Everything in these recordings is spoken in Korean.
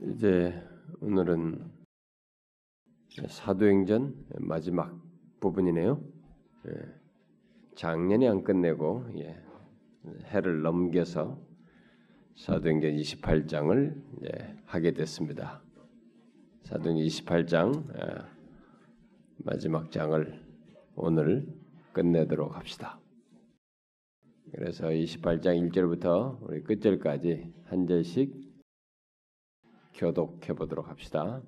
이제 오늘은 사도행전 마지막 부분이네요. 예. 작년에 안 끝내고 예. 해를 넘겨서 사도행전 28장을 예. 하게 됐습니다. 사도행전 28장 예. 마지막 장을 오늘 끝내도록 합시다. 그래서 28장 1절부터 우리 끝절까지 한 절씩 교독해 보도록 합시다.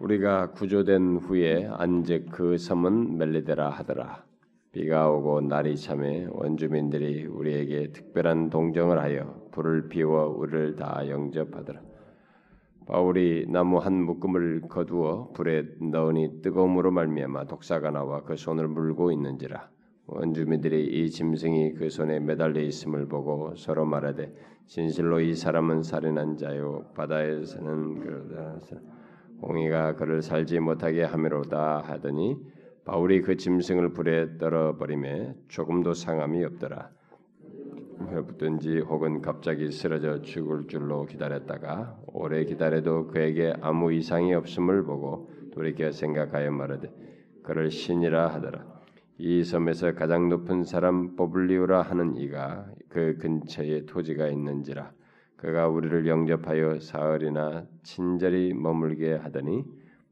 우리가 구조된 후에 안즉 그 섬은 멜리데라 하더라. 비가 오고 날이 참해 원주민들이 우리에게 특별한 동정을 하여 불을 피워 우리를 다 영접하더라. 바울이 나무 한 묶음을 거두어 불에 넣으니 뜨거움으로 말미암아 독사가 나와 그 손을 물고 있는지라. 원주민들이 이 짐승이 그 손에 매달려 있음을 보고 서로 말하되 진실로 이 사람은 살인한 자요 바다에서는 그러다 공이가 그를 살지 못하게 하미로다 하더니 바울이 그 짐승을 불에 떨어 버림에 조금도 상함이 없더라. 붙든지 혹은 갑자기 쓰러져 죽을 줄로 기다렸다가 오래 기다려도 그에게 아무 이상이 없음을 보고 돌이켜 생각하여 말하되 그를 신이라 하더라. 이 섬에서 가장 높은 사람 보블리오라 하는 이가 그 근처에 토지가 있는지라 그가 우리를 영접하여 사흘이나 친절히 머물게 하더니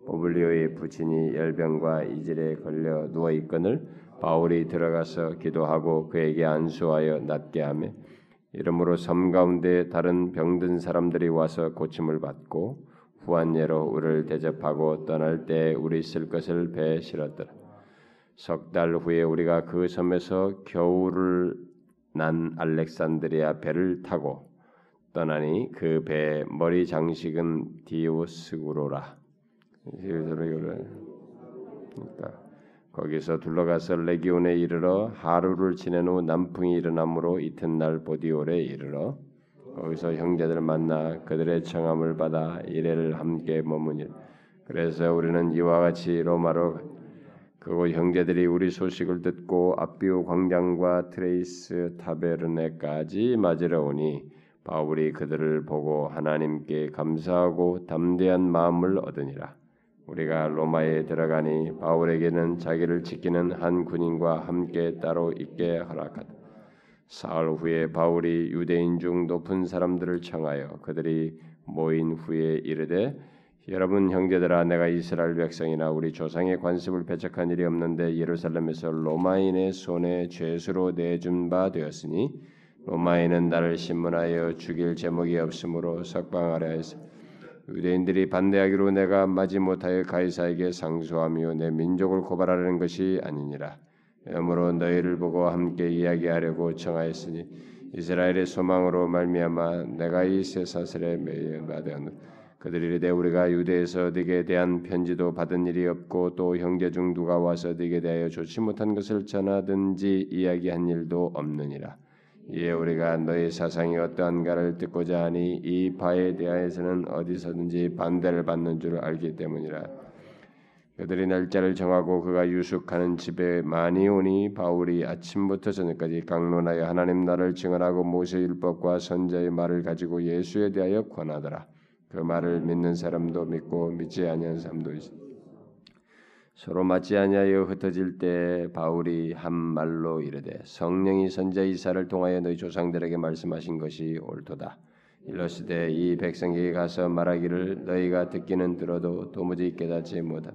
보블리오의 부친이 열병과 이질에 걸려 누워 있거늘 바울이 들어가서 기도하고 그에게 안수하여 낫게 하며 이러므로 섬 가운데 다른 병든 사람들이 와서 고침을 받고 후한 예로 우리를 대접하고 떠날 때 우리 쓸 것을 배에 실었더라. 석 달 후에 우리가 그 섬에서 겨울을 난 알렉산드리아 배를 타고 떠나니 그 배의 머리 장식은 디오스구로라. 그러니까 거기서 둘러가서 레기온에 이르러 하루를 지낸 후 남풍이 일어나므로 이튿날 보디올에 이르러 거기서 형제들을 만나 그들의 청함을 받아 이래를 함께 머무니 그래서 우리는 이와 같이 로마로 그곳 형제들이 우리 소식을 듣고 압비오 광장과 트레이스 타베르네까지 맞으러 오니 바울이 그들을 보고 하나님께 감사하고 담대한 마음을 얻으니라. 우리가 로마에 들어가니 바울에게는 자기를 지키는 한 군인과 함께 따로 있게 허락하다. 사흘 후에 바울이 유대인 중 높은 사람들을 청하여 그들이 모인 후에 이르되 여러분 형제들아 내가 이스라엘 백성이나 우리 조상의 관습을 배척한 일이 없는데 예루살렘에서 로마인의 손에 죄수로 내준 바 되었으니 로마인은 나를 신문하여 죽일 제목이 없으므로 석방하려 해서 유대인들이 반대하기로 내가 마지 못하여 가이사에게 상소하며 내 민족을 고발하려는 것이 아니니라. 그러므로 너희를 보고 함께 이야기하려고 청하였으니 이스라엘의 소망으로 말미암아 내가 이 쇠사슬에 매여 받은 그들이 이르되 우리가 유대에서 네게 대한 편지도 받은 일이 없고 또 형제 중 누가 와서 네게 대하여 좋지 못한 것을 전하든지 이야기한 일도 없느니라. 이에 우리가 너희 사상이 어떠한가를 듣고자 하니 이 바에 대하여서는 어디서든지 반대를 받는 줄 알기 때문이라. 그들이 날짜를 정하고 그가 유숙하는 집에 많이 오니 바울이 아침부터 저녁까지 강론하여 하나님 나를 증언하고 모세 율법과 선자의 말을 가지고 예수에 대하여 권하더라. 그 말을 믿는 사람도 믿고 믿지 아니하는 사람도 있어. 서로 맞지 아니하여 흩어질 때 바울이 한 말로 이르되 성령이 선자 이사를 통하여 너희 조상들에게 말씀하신 것이 옳도다. 일러스되 이 백성에게 가서 말하기를 너희가 듣기는 들어도 도무지 깨닫지 못하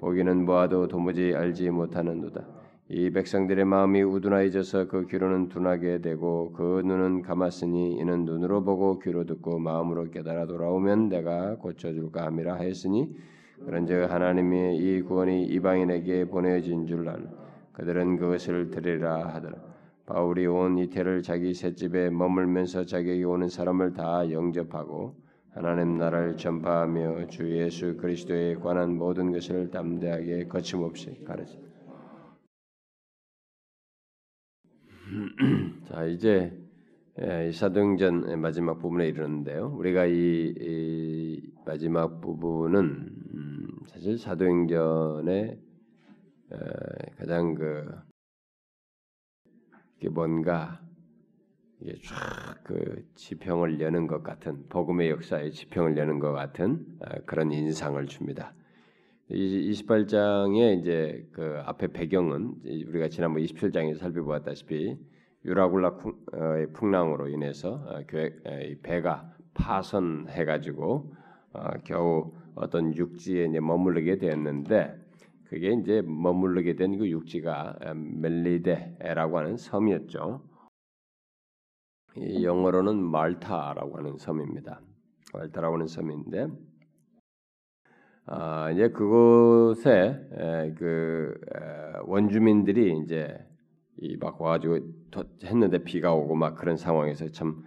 보기는 보아도 도무지 알지 못하는도다. 이 백성들의 마음이 우둔하여져서 그 귀로는 둔하게 되고 그 눈은 감았으니 이는 눈으로 보고 귀로 듣고 마음으로 깨달아 돌아오면 내가 고쳐줄까 함이라 하였으니 그런즉 하나님이 이 구원이 이방인에게 보내진 줄 알. 그들은 그것을 들으라 하더라. 바울이 온 이태를 자기 셋집에 머물면서 자기에게 오는 사람을 다 영접하고 하나님 나라를 전파하며 주 예수 그리스도에 관한 모든 것을 담대하게 거침없이 가르치. 자 이제 예, 사도행전 마지막 부분에 이르는데요. 우리가 이, 이 마지막 부분은 음, 사실 사도행전의 가장 그 이게 뭔가 이게 쫙그 지평을 여는 것 같은 복음의 역사의 지평을 여는 것 같은 아, 그런 인상을 줍니다. 28장의 이제 그 앞에 배경은 우리가 지난번 27장에서 살펴보았다시피 유라굴라 어, 풍랑으로 인해서 어, 교회 배가 파선해 가지고 어, 겨우 어떤 육지에 이제 머무르게 되었는데 그게 이제 머무르게 된 그 육지가 멜리데라고 하는 섬이었죠. 영어로는 말타라고 하는 섬입니다. 말타라고 하는 섬인데 아, 이제 그곳에 에, 그 에, 원주민들이 이제 이막 와가지고 했는데 비가 오고 막 그런 상황에서 참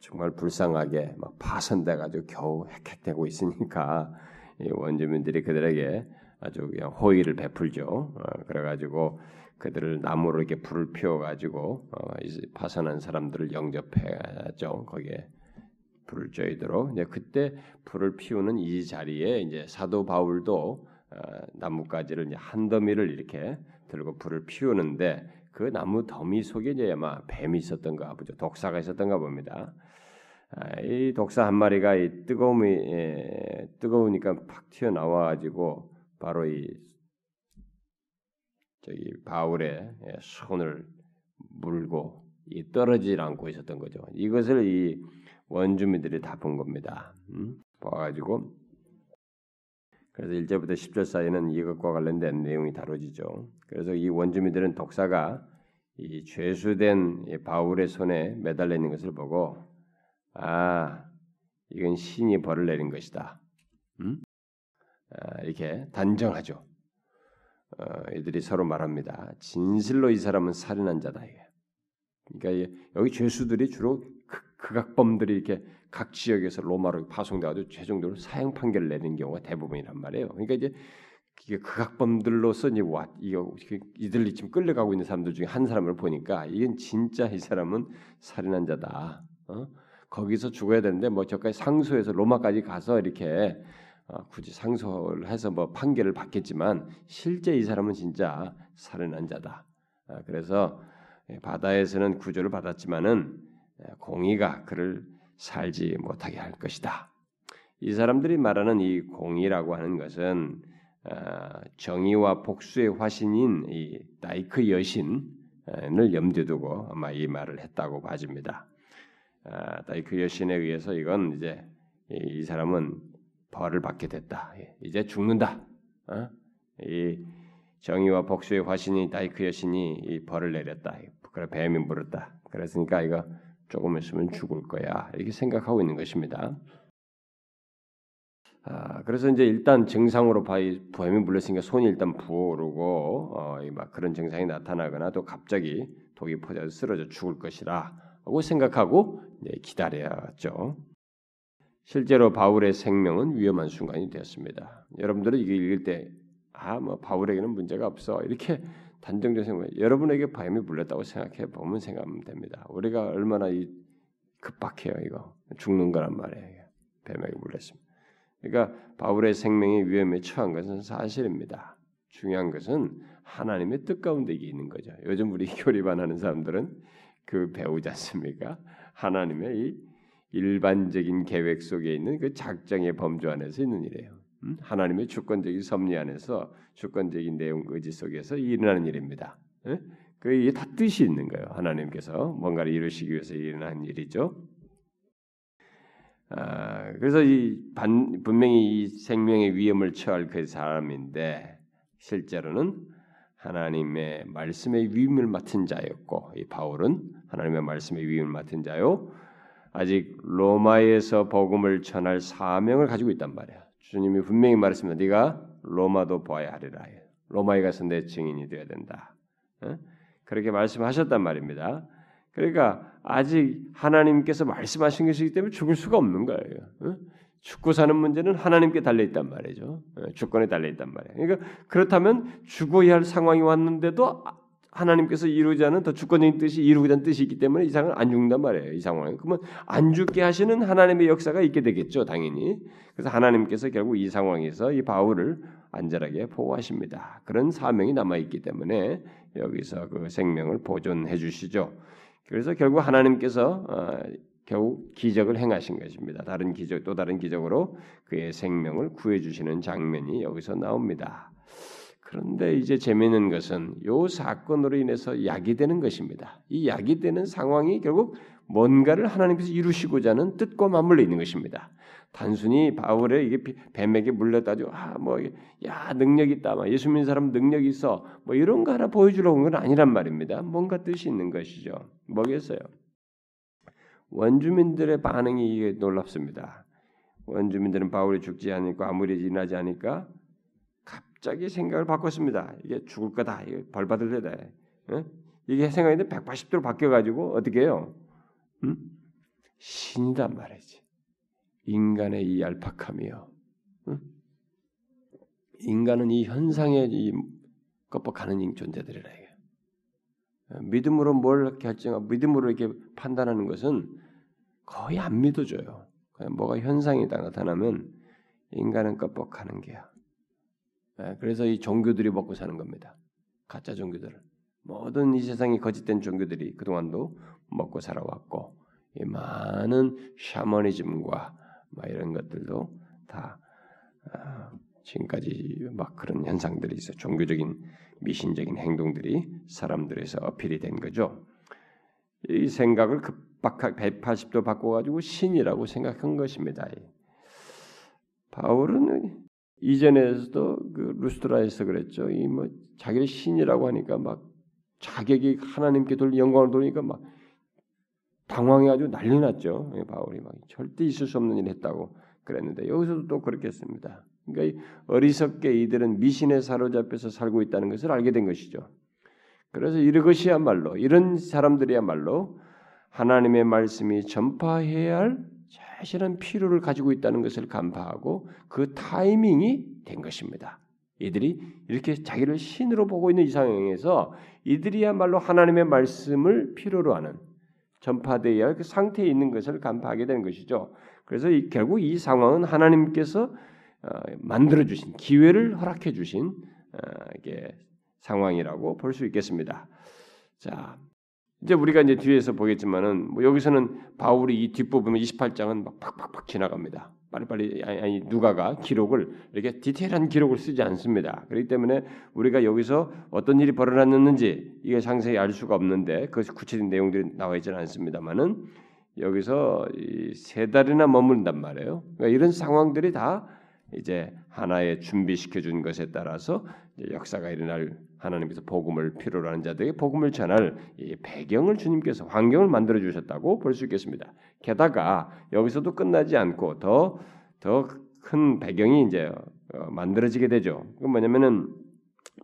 정말 불쌍하게 막 파손돼가지고 겨우 헥헥대고 있으니까 이 원주민들이 그들에게 아주 그냥 호의를 베풀죠. 어, 그래가지고 그들을 나무로 이렇게 불을 피워가지고 어, 파선한 사람들을 영접해야죠. 거기에 불을 쬐도록 이제 그때 불을 피우는 이 자리에 이제 사도 바울도 어, 나뭇가지를 이제 한 더미를 이렇게 들고 불을 피우는데 그 나무 더미 속에 이제 아마 뱀이 있었던가 보죠. 독사가 있었던가 봅니다. 아, 이 독사 한 마리가 이 뜨거움이 예, 뜨거우니까 팍 튀어나와 가지고 바로 이 저기 바울의 예, 손을 물고 이 떨어지지 않고 있었던 거죠. 이것을 이 원주민들이 다 본 겁니다. 음? 봐가지고 그래서 1절부터 10절 사이에는 이것과 관련된 내용이 다뤄지죠. 그래서 이 원주민들은 독사가 이 죄수된 바울의 손에 매달려 있는 것을 보고 아 이건 신이 벌을 내린 것이다. 음? 아, 이렇게 단정하죠. 어, 이들이 서로 말합니다. 진실로 이 사람은 살인한 자다. 그러니까 여기 죄수들이 주로 극악범들이 이렇게 각 지역에서 로마로 파송돼가지고 최종적으로 사형 판결을 내리는 경우가 대부분이란 말이에요. 그러니까 이제 이게 극악범들로서 이제 와 이거 이들이 지금 끌려가고 있는 사람들 중에 한 사람을 보니까 이건 진짜 이 사람은 살인한 자다. 어? 거기서 죽어야 되는데 뭐 저까지 상소해서 로마까지 가서 이렇게 어, 굳이 상소를 해서 뭐 판결을 받겠지만 실제 이 사람은 진짜 살인한 자다. 어, 그래서 예, 바다에서는 구조를 받았지만은 예, 공의가 그를 살지 못하게 할 것이다. 이 사람들이 말하는 이 공의라고 하는 것은 어, 정의와 복수의 화신인 이 다이크 여신을 염두에 두고 아마 이 말을 했다고 봐집니다. 아, 다이크 여신에 의해서 이건 이제 이 사람은 벌을 받게 됐다. 예, 이제 죽는다. 어? 이 정의와 복수의 화신이 다이크 여신이 이 벌을 내렸다. 그래 뱀이 물었다. 그랬으니까 이거 조금 있으면 죽을 거야. 이렇게 생각하고 있는 것입니다. 아, 그래서 이제 일단 증상으로 바이 뱀이 물렸으니까 손이 일단 부어오르고 어, 막 그런 증상이 나타나거나 또 갑자기 독이 퍼져서 쓰러져 죽을 것이라고 생각하고 기다려야죠. 실제로 바울의 생명은 위험한 순간이 되었습니다. 여러분들은 이게 읽을 때 아, 뭐 바울에게는 문제가 없어. 이렇게 단정적인 생각. 여러분에게 바람이 불렸다고 생각해 보면 생각하면 됩니다. 우리가 얼마나 이 급박해요, 이거. 죽는 거란 말이에요. 뱀에게 물렸습니다. 그러니까 바울의 생명이 위험에 처한 것은 사실입니다. 중요한 것은 하나님의 뜻 가운데 있는 거죠. 요즘 우리 교리반하는 사람들은 그 배우지 않습니까? 하나님의 이 일반적인 계획 속에 있는 그 작정의 범주 안에서 있는 일이에요. 음? 하나님의 주권적인 섭리 안에서 주권적인 내용 의지 속에서 일어나는 일입니다. 예? 그게 다 뜻이 있는 거예요. 하나님께서 뭔가를 이루시기 위해서 일어나는 일이죠. 아, 그래서 이 반, 분명히 이 생명의 위험을 처할 그 사람인데 실제로는 하나님의 말씀의 위임을 맡은 자였고 이 바울은 하나님의 말씀의 위임을 맡은 자요. 아직 로마에서 복음을 전할 사명을 가지고 있단 말이야. 주님이 분명히 말했습니다. 네가 로마도 보아야 하리라. 로마에 가서 내 증인이 되어야 된다. 어? 그렇게 말씀하셨단 말입니다. 그러니까 아직 하나님께서 말씀하신 것이기 때문에 죽을 수가 없는 거예요. 어? 죽고 사는 문제는 하나님께 달려 있단 말이죠. 어, 주권에 달려 있단 말이에요. 그러니까 그렇다면 죽어야 할 상황이 왔는데도 하나님께서 이루지 않은 더 주권적인 뜻이 이루고자 뜻이 있기 때문에 이상은 안 죽는단 말이에요. 이 상황에. 그러면 안 죽게 하시는 하나님의 역사가 있게 되겠죠, 당연히. 그래서 하나님께서 결국 이 상황에서 이 바울을 안전하게 보호하십니다. 그런 사명이 남아 있기 때문에 여기서 그 생명을 보존해 주시죠. 그래서 결국 하나님께서 어, 결국 기적을 행하신 것입니다. 다른 기적 또 다른 기적으로 그의 생명을 구해 주시는 장면이 여기서 나옵니다. 그런데 이제 재미있는 것은 요 사건으로 인해서 약이 되는 것입니다. 이 약이 되는 상황이 결국 뭔가를 하나님께서 이루시고자 하는 뜻과 맞물려 있는 것입니다. 단순히 바울의 이게 뱀에게 물렸다죠. 아, 뭐, 야, 능력 있다. 막 예수 믿는 사람 능력 있어. 뭐 이런 거 하나 보여주려고 온 건 아니란 말입니다. 뭔가 뜻이 있는 것이죠. 뭐겠어요? 원주민들의 반응이 이게 놀랍습니다. 원주민들은 바울이 죽지 않으니까 아무리 지나지 않으니까 갑자기 생각을 바꿨습니다. 이게 죽을 거다. 이게 벌 받을 때다. 어? 이게 생각이 180도로 바뀌어가지고 어떻게 해요? 음? 신이단 말이지. 인간의 이 얄팍함이요. 응? 인간은 이 현상에 이 껍벅하는 존재들이라 이게. 믿음으로 뭘 결정하고 믿음으로 이렇게 판단하는 것은 거의 안 믿어져요. 그냥 뭐가 현상이 나타나면 인간은 껍벅하는 게야. 예, 그래서 이 종교들이 먹고 사는 겁니다. 가짜 종교들을. 모든 이 세상이 거짓된 종교들이 그동안도 먹고 살아왔고 이 많은 샤머니즘과 이런 것들도 다 아, 지금까지 막 그런 현상들이 있어 종교적인 미신적인 행동들이 사람들에서 어필이 된 거죠. 이 생각을 급박하게 180도 바꿔가지고 신이라고 생각한 것입니다. 바울은 이전에서도 그 루스트라에서 그랬죠. 이 뭐 자기를 신이라고 하니까 막 자격이 하나님께 돌 영광을 돌리니까 막 당황해 가지고 난리 났죠. 바울이 막 절대 있을 수 없는 일을 했다고 그랬는데 여기서도 또 그렇겠습니다. 그러니까 어리석게 이들은 미신에 사로잡혀서 살고 있다는 것을 알게 된 것이죠. 그래서 이것이야말로 이런 사람들이야말로 하나님의 말씀이 전파해야 할 자신한 필요를 가지고 있다는 것을 간파하고 그 타이밍이 된 것입니다. 이들이 이렇게 자기를 신으로 보고 있는 이 상황에서 이들이야말로 하나님의 말씀을 필요로 하는 전파되어야 할그 상태에 있는 것을 간파하게 되는 것이죠. 그래서 이, 결국 이 상황은 하나님께서 어, 만들어 주신 기회를 허락해 주신 어, 상황이라고 볼 수 있겠습니다. 자, 이제 우리가 이제 뒤에서 보겠지만은 뭐 여기서는 바울이 이 뒷부분 28장은 막 팍팍팍 지나갑니다. 빨리빨리 아니, 아니 누가가 기록을 이렇게 디테일한 기록을 쓰지 않습니다. 그렇기 때문에 우리가 여기서 어떤 일이 벌어졌는지 이게 상세히 알 수가 없는데 그 구체적인 내용들이 나와 있지는 않습니다만은 여기서 세 달이나 머문단 말이에요. 그러니까 이런 상황들이 다 이제 하나의 준비시켜 준 것에 따라서 역사가 일어날 하나님께서 복음을 필요로 하는 자들에게 복음을 전할 배경을 주님께서 환경을 만들어 주셨다고 볼 수 있겠습니다. 게다가 여기서도 끝나지 않고 더 더 큰 배경이 이제 어, 만들어지게 되죠. 그 뭐냐면은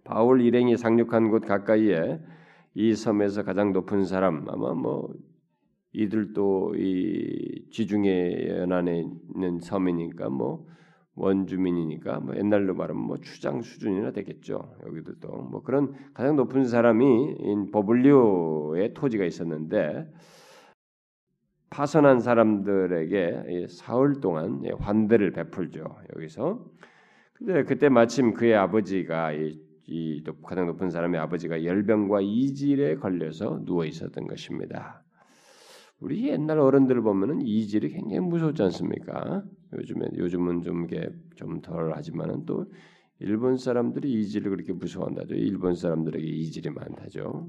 바울 일행이 상륙한 곳 가까이에 이 섬에서 가장 높은 사람 아마 뭐 이들도 이 지중해 연안에 있는 섬이니까 뭐 원주민이니까 뭐 옛날로 말하면 뭐 추장 수준이나 되겠죠. 여기들도 뭐 그런 가장 높은 사람이 버블리오의 토지가 있었는데 파선한 사람들에게 사흘 동안 환대를 베풀죠. 여기서 근데 그때 마침 그의 아버지가 이, 이 가장 높은 사람의 아버지가 열병과 이질에 걸려서 누워 있었던 것입니다. 우리 옛날 어른들 보면은 이질이 굉장히 무섭지 않습니까? 요즘에 요즘은 좀 이게 좀 덜 하지만은 또 일본 사람들이 이질을 그렇게 무서워한다죠. 일본 사람들에게 이질이 많다죠.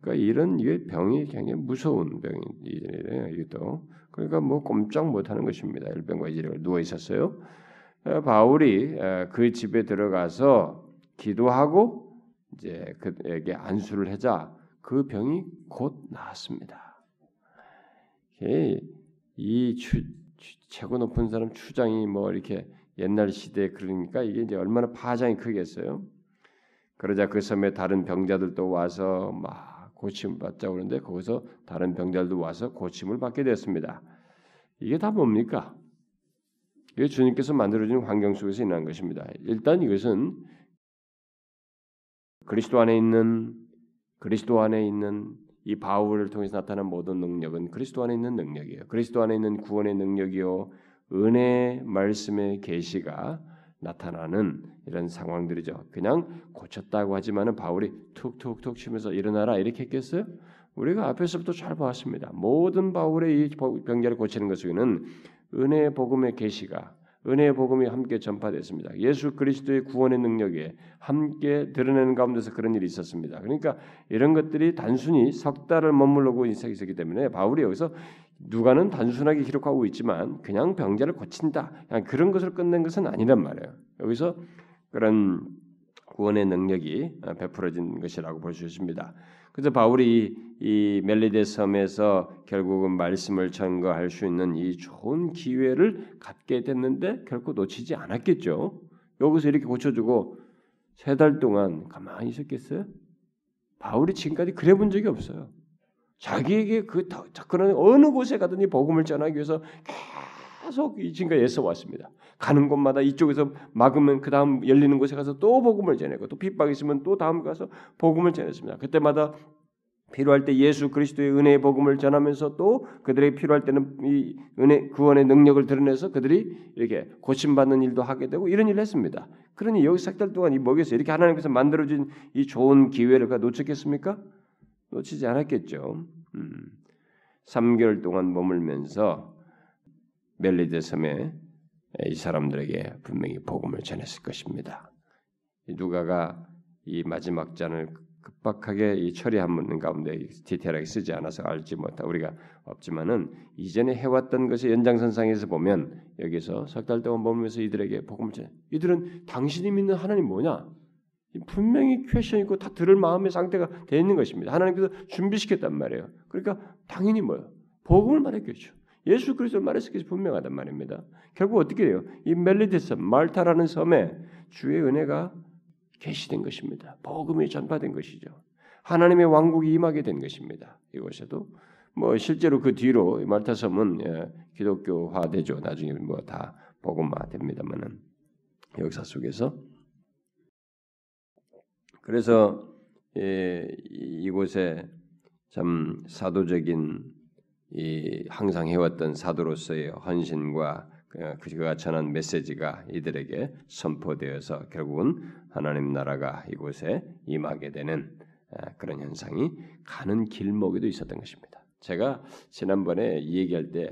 그러니까 이런 이게 병이 굉장히 무서운 병이 이래요. 이것도 그러니까 뭐 꼼짝 못하는 것입니다. 일병과 이질을 누워 있었어요. 어, 바울이 어, 그 집에 들어가서 기도하고 이제 그에게 안수를 하자 그 병이 곧 나았습니다. 이 추, 최고 높은 사람 추장이 뭐 이렇게 옛날 시대에 그러니까 이게 이제 얼마나 파장이 크겠어요. 그러자 그 섬에 다른 병자들도 와서 막 고침 받자 그러는데 거기서 다른 병자들도 와서 고침을 받게 됐습니다. 이게 다 뭡니까? 이게 주님께서 만들어준 환경 속에서 일어난 것입니다. 일단 이것은 그리스도 안에 있는 그리스도 안에 있는 이 바울을 통해서 나타난 모든 능력은 그리스도 안에 있는 능력이에요. 그리스도 안에 있는 구원의 능력이요 은혜 말씀의 계시가 나타나는 이런 상황들이죠. 그냥 고쳤다고 하지만은 바울이 툭툭툭 치면서 일어나라 이렇게 했겠어요? 우리가 앞에서부터 잘 보았습니다. 모든 바울의 이 병자를 고치는 것 속에는 은혜의 복음의 계시가 은혜의 복음이 함께 전파됐습니다. 예수 그리스도의 구원의 능력에 함께 드러내는 가운데서 그런 일이 있었습니다. 그러니까 이런 것들이 단순히 석 달을 머물러고 있었기 때문에 바울이 여기서 누가는 단순하게 기록하고 있지만 그냥 병자를 고친다 그냥 그런 것을 끝낸 것은 아니란 말이에요. 여기서 그런 구원의 능력이 베풀어진 것이라고 볼 수 있습니다. 그래서 바울이 이 멜리데 섬에서 결국은 말씀을 전거할 수 있는 이 좋은 기회를 갖게 됐는데 결코 놓치지 않았겠죠. 여기서 이렇게 고쳐주고 세 달 동안 가만히 있었겠어요? 바울이 지금까지 그래 본 적이 없어요. 자기에게 그 그런 어느 곳에 가든지 복음을 전하기 위해서 계속 이 지금까지 왔습니다. 가는 곳마다 이쪽에서 막으면 그 다음 열리는 곳에 가서 또 복음을 전하고 또 핍박 있으면 또 다음 가서 복음을 전했습니다. 그때마다 필요할 때 예수 그리스도의 은혜의 복음을 전하면서 또 그들에게 필요할 때는 이 은혜 구원의 능력을 드러내서 그들이 이렇게 고침받는 일도 하게 되고 이런 일을 했습니다. 그러니 여기 석 달 동안 이 먹여서 이렇게 하나님께서 만들어진 이 좋은 기회를 놓쳤겠습니까? 놓치지 않았겠죠. 음. 3개월 동안 머물면서 멜리데 섬에 이 사람들에게 분명히 복음을 전했을 것입니다. 누가가 이 마지막 잔을 급박하게 이 처리하는 가운데 디테일하게 쓰지 않아서 알지 못하 우리가 없지만은 이전에 해왔던 것의 연장선상에서 보면 여기서 석 달 동안 머물면서 이들에게 복음을 전 이들은 당신이 믿는 하나님 뭐냐 분명히 question 있고 다 들을 마음의 상태가 되어 있는 것입니다. 하나님께서 준비시켰단 말이에요. 그러니까 당연히 뭐요? 복음을 말했겠죠. 예수 그리스도를 말했을 것이 분명하단 말입니다. 결국 어떻게 돼요? 이 멜리데스 말타라는 섬에 주의 은혜가 계시된 것입니다. 복음이 전파된 것이죠. 하나님의 왕국이 임하게 된 것입니다. 이곳에도 뭐 실제로 그 뒤로 말타 섬은 예, 기독교화되죠. 나중에 뭐 다 복음화됩니다만은 역사 속에서 그래서 예, 이곳에 참 사도적인 이 항상 해왔던 사도로서의 헌신과 그, 그가 전한 메시지가 이들에게 선포되어서 결국은 하나님 나라가 이곳에 임하게 되는 아, 그런 현상이 가는 길목에도 있었던 것입니다. 제가 지난번에 얘기할 때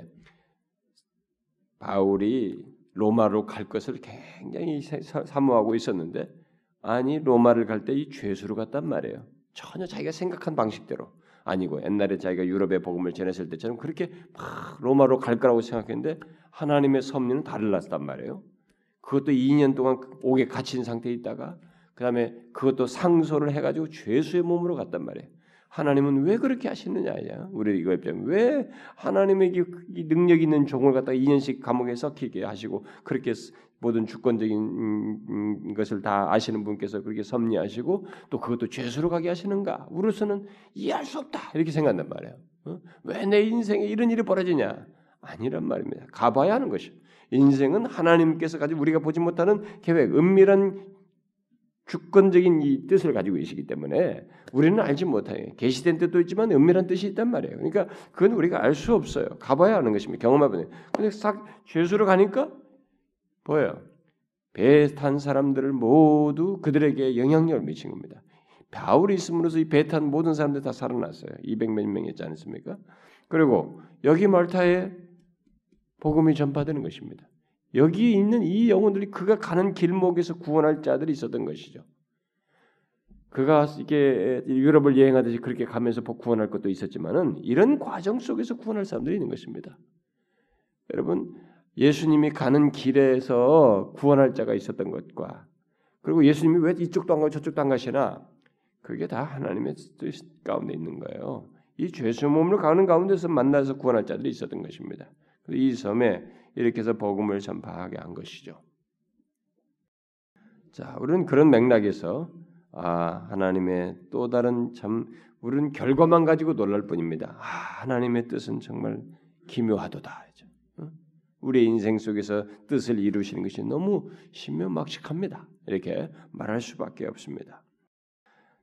바울이 로마로 갈 것을 굉장히 사모하고 있었는데 아니 로마를 갈 때 이 죄수로 갔단 말이에요. 전혀 자기가 생각한 방식대로 아니고 옛날에 자기가 유럽에 복음을 전했을 때처럼 그렇게 막 로마로 갈 거라고 생각했는데 하나님의 섭리는 달랐단 말이에요. 그것도 2년 동안 옥에 갇힌 상태에 있다가 그 다음에 그것도 상소를 해가지고 죄수의 몸으로 갔단 말이에요. 하나님은 왜 그렇게 하시느냐, 우리 이거 입장 왜 하나님에게 능력 있는 종을 갖다 2년씩 감옥에 썩히게 하시고 그렇게 모든 주권적인 음, 음, 것을 다 아시는 분께서 그렇게 섭리하시고 또 그것도 죄수로 가게 하시는가? 우리로서는 이해할 수 없다 이렇게 생각한단 말이에요. 어? 왜내 인생에 이런 일이 벌어지냐? 아니란 말입니다. 가봐야 하는 것이. 인생은 하나님께서 가지고 우리가 보지 못하는 계획, 은밀한 주권적인 이 뜻을 가지고 계시기 때문에 우리는 알지 못해요. 계시된 뜻도 있지만 은밀한 뜻이 있단 말이에요. 그러니까 그건 우리가 알 수 없어요. 가봐야 하는 것입니다. 경험해보면. 근데 싹 죄수로 가니까 뭐예요? 배탄 사람들을 모두 그들에게 영향력을 미친 겁니다. 바울이 있음으로써 이 배 탄 모든 사람들 다 살아났어요. 200몇 명이었지 않습니까? 그리고 여기 말타에 복음이 전파되는 것입니다. 여기 있는 이 영혼들이 그가 가는 길목에서 구원할 자들이 있었던 것이죠. 그가 이게 유럽을 여행하듯이 그렇게 가면서 구원할 것도 있었지만은 이런 과정 속에서 구원할 사람들이 있는 것입니다. 여러분 예수님이 가는 길에서 구원할 자가 있었던 것과 그리고 예수님이 왜 이쪽도 안 가고 저쪽도 안 가시나 그게 다 하나님의 뜻 가운데 있는 거예요. 이 죄수 몸으로 가는 가운데서 만나서 구원할 자들이 있었던 것입니다. 이 섬에 이렇게 해서 복음을 전파하게 한 것이죠. 자, 우리는 그런 맥락에서 아, 하나님의 또 다른 참 우리는 결과만 가지고 놀랄 뿐입니다. 아, 하나님의 뜻은 정말 기묘하도다. 우리의 인생 속에서 뜻을 이루시는 것이 너무 신묘막측합니다. 이렇게 말할 수밖에 없습니다.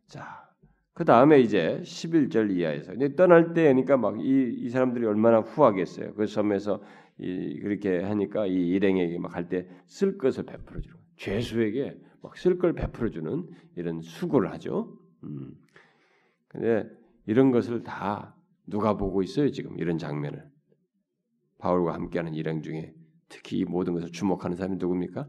자, 그 다음에 이제 11절 이하에서 떠날 때니까 막 이 이 사람들이 얼마나 후하겠어요. 그 섬에서 이, 그렇게 하니까 이 일행에게 막 할 때 쓸 것을 베풀어 주고 죄수에게 막 쓸 걸 베풀어 주는 이런 수고를 하죠. 음. 근데 이런 것을 다 누가 보고 있어요 지금 이런 장면을 바울과 함께하는 일행 중에 특히 이 모든 것을 주목하는 사람이 누굽니까?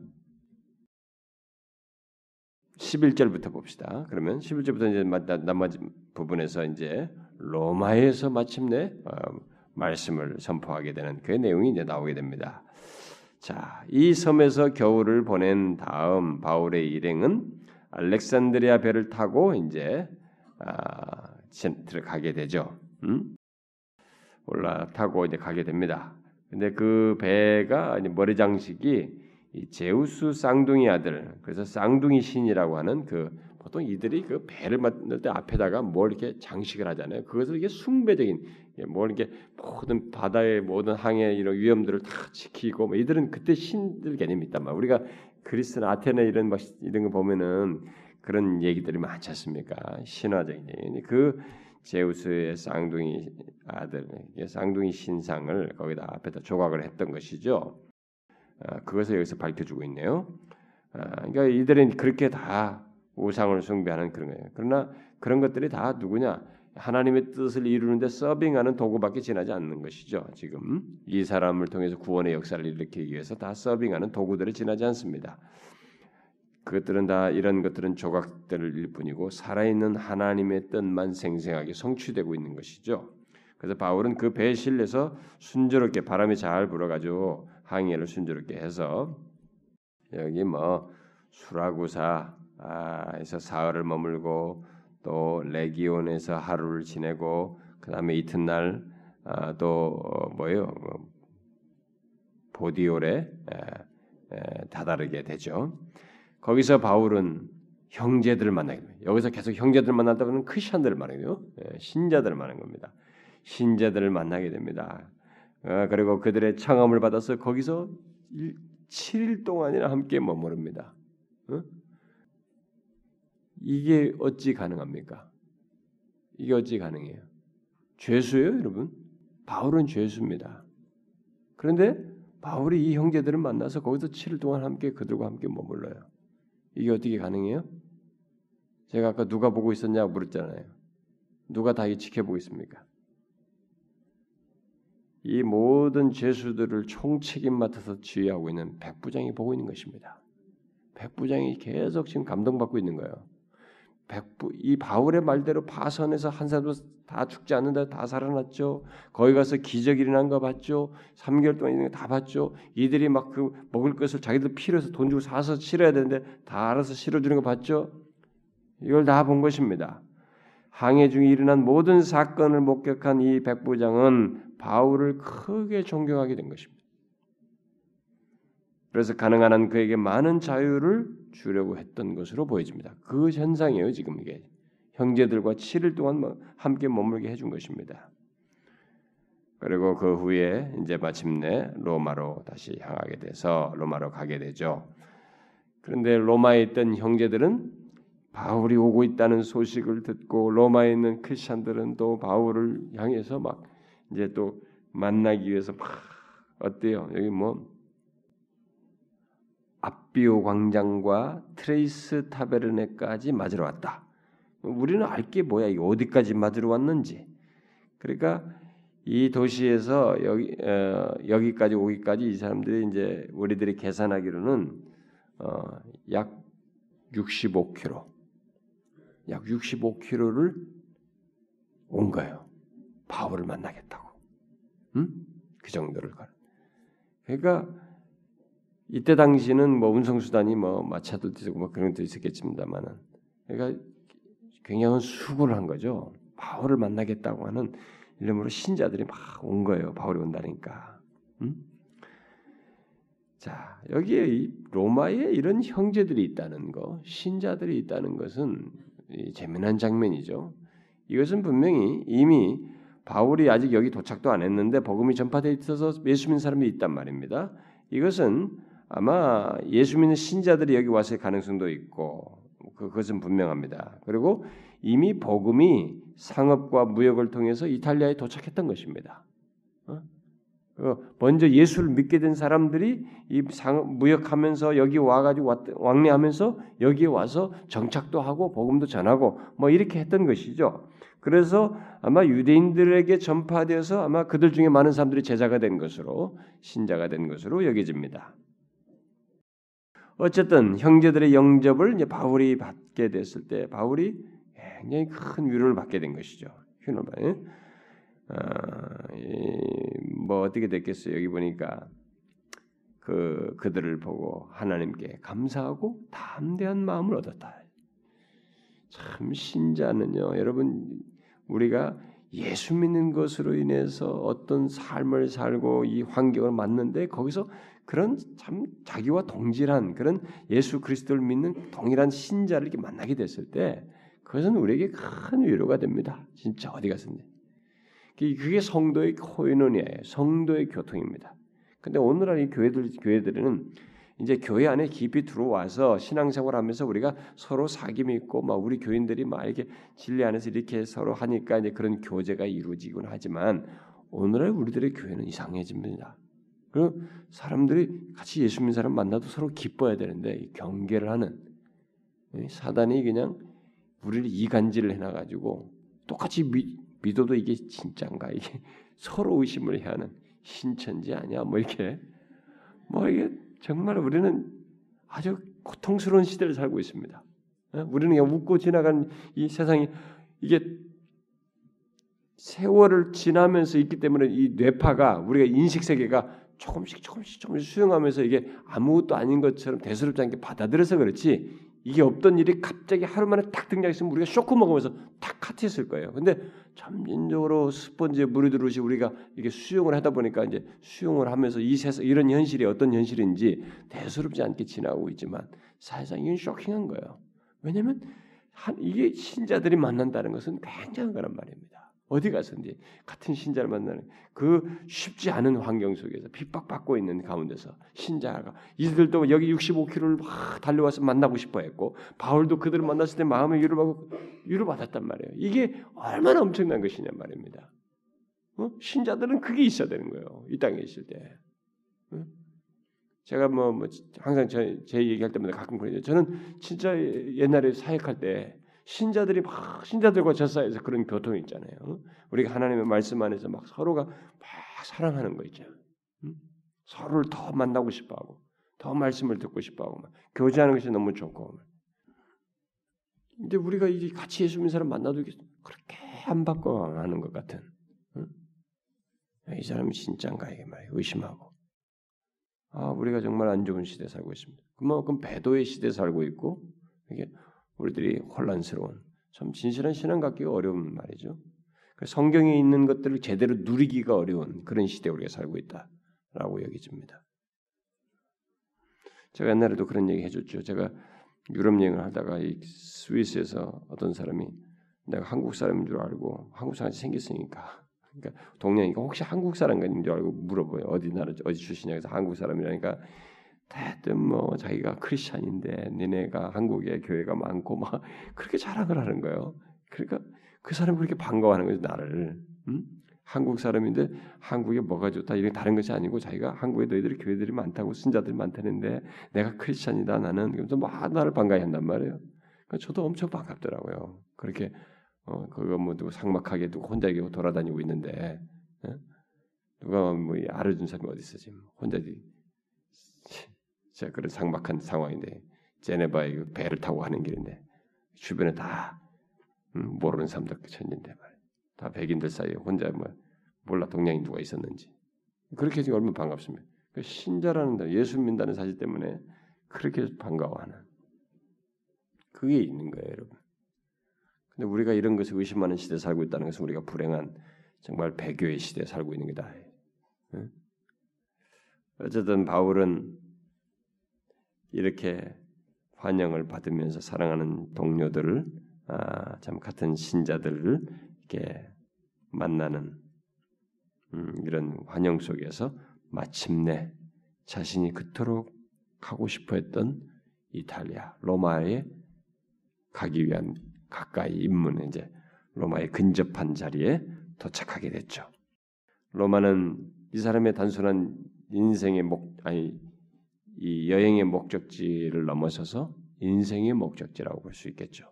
11절부터 봅시다. 그러면 11절부터 이제 나머지 부분에서 이제 로마에서 마침내 어, 말씀을 선포하게 되는 그 내용이 이제 나오게 됩니다. 자, 이 섬에서 겨울을 보낸 다음 바울의 일행은 알렉산드리아 배를 타고 이제 아, 들어가게 되죠. 음? 올라타고 이제 가게 됩니다. 근데 그 배가 머리 장식이 제우스 쌍둥이 아들, 그래서 쌍둥이 신이라고 하는 그 보통 이들이 그 배를 만들 때 앞에다가 뭘 이렇게 장식을 하잖아요. 그것을 이게 숭배적인 뭘 이렇게 모든 바다의 모든 항해 이런 위험들을 다 지키고 뭐 이들은 그때 신들 개념이 있단 말. 우리가 그리스나 아테네 이런 막 이런 거 보면은 그런 얘기들이 많지 않습니까? 신화적인 얘기. 그 제우스의 쌍둥이 아들, 쌍둥이 신상을 거기다 앞에다 조각을 했던 것이죠. 아, 그것을 여기서 밝혀주고 있네요. 아, 그러니까 이들은 그렇게 다 우상을 숭배하는 그런 거예요. 그러나 그런 것들이 다 누구냐? 하나님의 뜻을 이루는데 서빙하는 도구밖에 지나지 않는 것이죠. 지금 이 사람을 통해서 구원의 역사를 일으키기 위해서 다 서빙하는 도구들을 지나지 않습니다. 그것들은 다 이런 것들은 조각들일 뿐이고 살아있는 하나님의 뜻만 생생하게 성취되고 있는 것이죠. 그래서 바울은 그 배에 실려서 순조롭게 바람이 잘 불어가지고 항해를 순조롭게 해서 여기 뭐 수라구사 에서 사흘을 머물고 또 레기온에서 하루를 지내고 그 다음에 이튿날 아, 또 어, 뭐예요 뭐 보디올에 다다르게 되죠. 거기서 바울은 형제들을 만나게 됩니다. 여기서 계속 형제들 만났다 보면 크리스천들을 말해요. 예, 신자들을 말하는 겁니다. 신자들을 만나게 됩니다. 어, 그리고 그들의 청함을 받아서 거기서 7일 동안이나 함께 머무릅니다. 어? 이게 어찌 가능합니까? 이게 어찌 가능해요? 죄수예요, 여러분? 바울은 죄수입니다. 그런데 바울이 이 형제들을 만나서 거기서 7일 동안 함께 그들과 함께 머물러요. 이게 어떻게 가능해요? 제가 아까 누가 보고 있었냐고 물었잖아요. 누가 다 지켜보고 있습니까? 이 모든 죄수들을 총책임 맡아서 지휘하고 있는 백부장이 보고 있는 것입니다. 백부장이 계속 지금 감동받고 있는 거예요. 백부 이 바울의 말대로 파선에서 한 사람도 다 죽지 않는다 다 살아났죠. 거기 가서 기적 일어난 거 봤죠. 3개월 동안 있는 거 다 봤죠. 이들이 막 그 먹을 것을 자기들 필요해서 돈 주고 사서 실어야 되는데 다 알아서 실어 주는 거 봤죠. 이걸 다 본 것입니다. 항해 중에 일어난 모든 사건을 목격한 이 백부장은 바울을 크게 존경하게 된 것입니다. 그래서 가능한 한 그에게 많은 자유를 주려고 했던 것으로 보여집니다. 그 현상이에요, 지금 이게. 형제들과 7일 동안 뭐 함께 머물게 해준 것입니다. 그리고 그 후에 이제 마침내 로마로 다시 향하게 돼서 로마로 가게 되죠. 그런데 로마에 있던 형제들은 바울이 오고 있다는 소식을 듣고 로마에 있는 크리스천들은 또 바울을 향해서 막 이제 또 만나기 위해서 막 어때요? 여기 뭐 압비오 광장과 트레이스 타베르네까지 맞으러 왔다. 우리는 알 게 뭐야? 이 어디까지 맞으러 왔는지. 그러니까 이 도시에서 여기 어, 여기까지 오기까지 이 사람들이 이제 우리들이 계산하기로는 어, 약 65km, 약 65km를 온 거예요. 바울을 만나겠다고. 응? 그 정도를 가. 그러니까 이때 당시는 뭐 운송 수단이 뭐 마차도 있고 뭐 그런 것도 있었겠습니다만은 그러니까 굉장한 수고를 한 거죠. 바울을 만나겠다고 하는 이름으로 신자들이 막 온 거예요. 바울이 온다니까. 음? 자 여기에 이 로마에 이런 형제들이 있다는 거, 신자들이 있다는 것은 재미난 장면이죠. 이것은 분명히 이미 바울이 아직 여기 도착도 안 했는데 복음이 전파되어 있어서 예수 믿는 사람이 있단 말입니다. 이것은 아마 예수 믿는 신자들이 여기 왔을 가능성도 있고 그, 그것은 분명합니다. 그리고 이미 복음이 상업과 무역을 통해서 이탈리아에 도착했던 것입니다. 어? 그 먼저 예수를 믿게 된 사람들이 이 상업 무역하면서 여기 와가지고 왕래하면서 여기에 와서 정착도 하고 복음도 전하고 뭐 이렇게 했던 것이죠. 그래서 아마 유대인들에게 전파되어서 아마 그들 중에 많은 사람들이 제자가 된 것으로 신자가 된 것으로 여겨집니다. 어쨌든 형제들의 영접을 이제 바울이 받게 됐을 때 바울이 굉장히 큰 위로를 받게 된 것이죠. 휴너바. 아, 뭐 어떻게 됐겠어요? 여기 보니까 그 그들을 보고 하나님께 감사하고 담대한 마음을 얻었다. 참 신자는요, 여러분 우리가 예수 믿는 것으로 인해서 어떤 삶을 살고 이 환경을 맞는데 거기서 그런 참 자기와 동질한 그런 예수 그리스도를 믿는 동일한 신자를 이렇게 만나게 됐을 때 그것은 우리에게 큰 위로가 됩니다. 진짜 어디 갔든지. 그게 성도의 코인원이에요. 성도의 교통입니다. 근데 오늘날 이 교회들 교회들은 이제 교회 안에 깊이 들어와서 신앙생활 하면서 우리가 서로 사귐이 있고 막 우리 교인들이 막 이렇게 진리 안에서 이렇게 서로 하니까 이제 그런 교제가 이루어지곤 하지만 오늘날 우리들의 교회는 이상해집니다. 그리고 사람들이 같이 예수 믿는 사람 만나도 서로 기뻐야 되는데 경계를 하는 사단이 그냥 우리를 이간질을 해놔가지고 똑같이 믿, 믿어도 이게 진짜인가 이게 서로 의심을 해야 하는 신천지 아니야 뭐 이렇게 뭐 이게 정말 우리는 아주 고통스러운 시대를 살고 있습니다. 예? 우리는 그냥 웃고 지나간 이 세상이 이게 세월을 지나면서 있기 때문에 이 뇌파가 우리가 인식 세계가 조금씩 조금씩 조금씩 수용하면서 이게 아무것도 아닌 것처럼 대수롭지 않게 받아들여서 그렇지 이게 없던 일이 갑자기 하루 만에 딱 등장했으면 우리가 쇼크 먹으면서 탁 카트했을 거예요. 근데 점진적으로 스펀지에 물이 들어오시 우리가 이게 수용을 하다 보니까 이제 수용을 하면서 이 세상 이런 현실이 어떤 현실인지 대수롭지 않게 지나고 있지만 사실상 이건 쇼킹한 거예요. 왜냐하면 이게 신자들이 만난다는 것은 굉장한 거란 말입니다. 어디 가서든지 같은 신자를 만나는 그 쉽지 않은 환경 속에서 핍박받고 있는 가운데서 신자가 이들도 여기 65km를 막 달려와서 만나고 싶어 했고 바울도 그들을 만났을 때 마음의 위로 받고 위로 받았단 말이에요. 이게 얼마나 엄청난 것이냐 말입니다. 어? 신자들은 그게 있어야 되는 거예요. 이 땅에 있을 때. 어? 제가 뭐, 뭐 항상 제, 제 얘기할 때마다 가끔 그러죠. 저는 진짜 옛날에 사역할 때 신자들이 막 신자들과 저 사이에서 그런 교통이 있잖아요. 우리가 하나님의 말씀 안에서 막 서로가 막 사랑하는 거 있죠. 서로를 더 만나고 싶어하고 더 말씀을 듣고 싶어하고 막 교제하는 것이 너무 좋고. 근데 우리가 이제 같이 예수 믿는 사람 만나도 그렇게 안 바꿔 하는 것 같은. 이 사람이 진짜인가 이게 말이에요. 의심하고. 아, 우리가 정말 안 좋은 시대에 살고 있습니다. 그만큼 배도의 시대에 살고 있고 이게 우리들이 혼란스러운 참 진실한 신앙 갖기가 어려운 말이죠. 그 성경에 있는 것들을 제대로 누리기가 어려운 그런 시대에 우리가 살고 있다라고 여기집니다. 제가 옛날에도 그런 얘기 해줬죠. 제가 유럽 여행을 하다가 이 스위스에서 어떤 사람이 내가 한국 사람인 줄 알고 한국 사람이 생겼으니까 그러니까 동양이니까 혹시 한국 사람인 줄 알고 물어봐요. 어디 나라 어디 출신이냐 해서 한국 사람이라니까 대뜸 뭐 자기가 크리스천인데 니네가 한국에 교회가 많고 막 그렇게 자랑을 하는 거예요. 그러니까 그 사람이 그렇게 반가워하는 거죠 나를. 응? 한국 사람인데 한국에 뭐가 좋다 이게 다른 것이 아니고 자기가 한국에 너희들이 교회들이 많다고 신자들이 많다는데 내가 크리스천이다 나는 그래서 막 나를 반가워한단 말이에요. 그러니까 저도 엄청 반갑더라고요. 그렇게 어 그거 뭐 누구 상막하게 두고 혼자 돌아다니고 있는데 예? 누가 뭐 알아준 사람이 어디 있어 지금 혼자 자 그런 상막한 상황인데 제네바에 그 배를 타고 가는 길인데 주변에 다 음, 모르는 사람들 천인데 말다 백인들 사이에 혼자 뭐 몰라 동양인 누가 있었는지 그렇게 지금 얼마나 반갑습니다. 그 신자라는 예수 믿는다는 사실 때문에 그렇게 반가워하는 그게 있는 거예요, 여러분. 근데 우리가 이런 것을 의심하는 시대에 살고 있다는 것은 우리가 불행한 정말 배교의 시대에 살고 있는 거다. 어쨌든 바울은 이렇게 환영을 받으면서 사랑하는 동료들을 아, 참 같은 신자들을 이렇게 만나는 음, 이런 환영 속에서 마침내 자신이 그토록 가고 싶어했던 이탈리아 로마에 가기 위한 가까이 입문에 이제 로마에 근접한 자리에 도착하게 됐죠. 로마는 이 사람의 단순한 인생의 목 아니 이 여행의 목적지를 넘어서서 인생의 목적지라고 볼 수 있겠죠.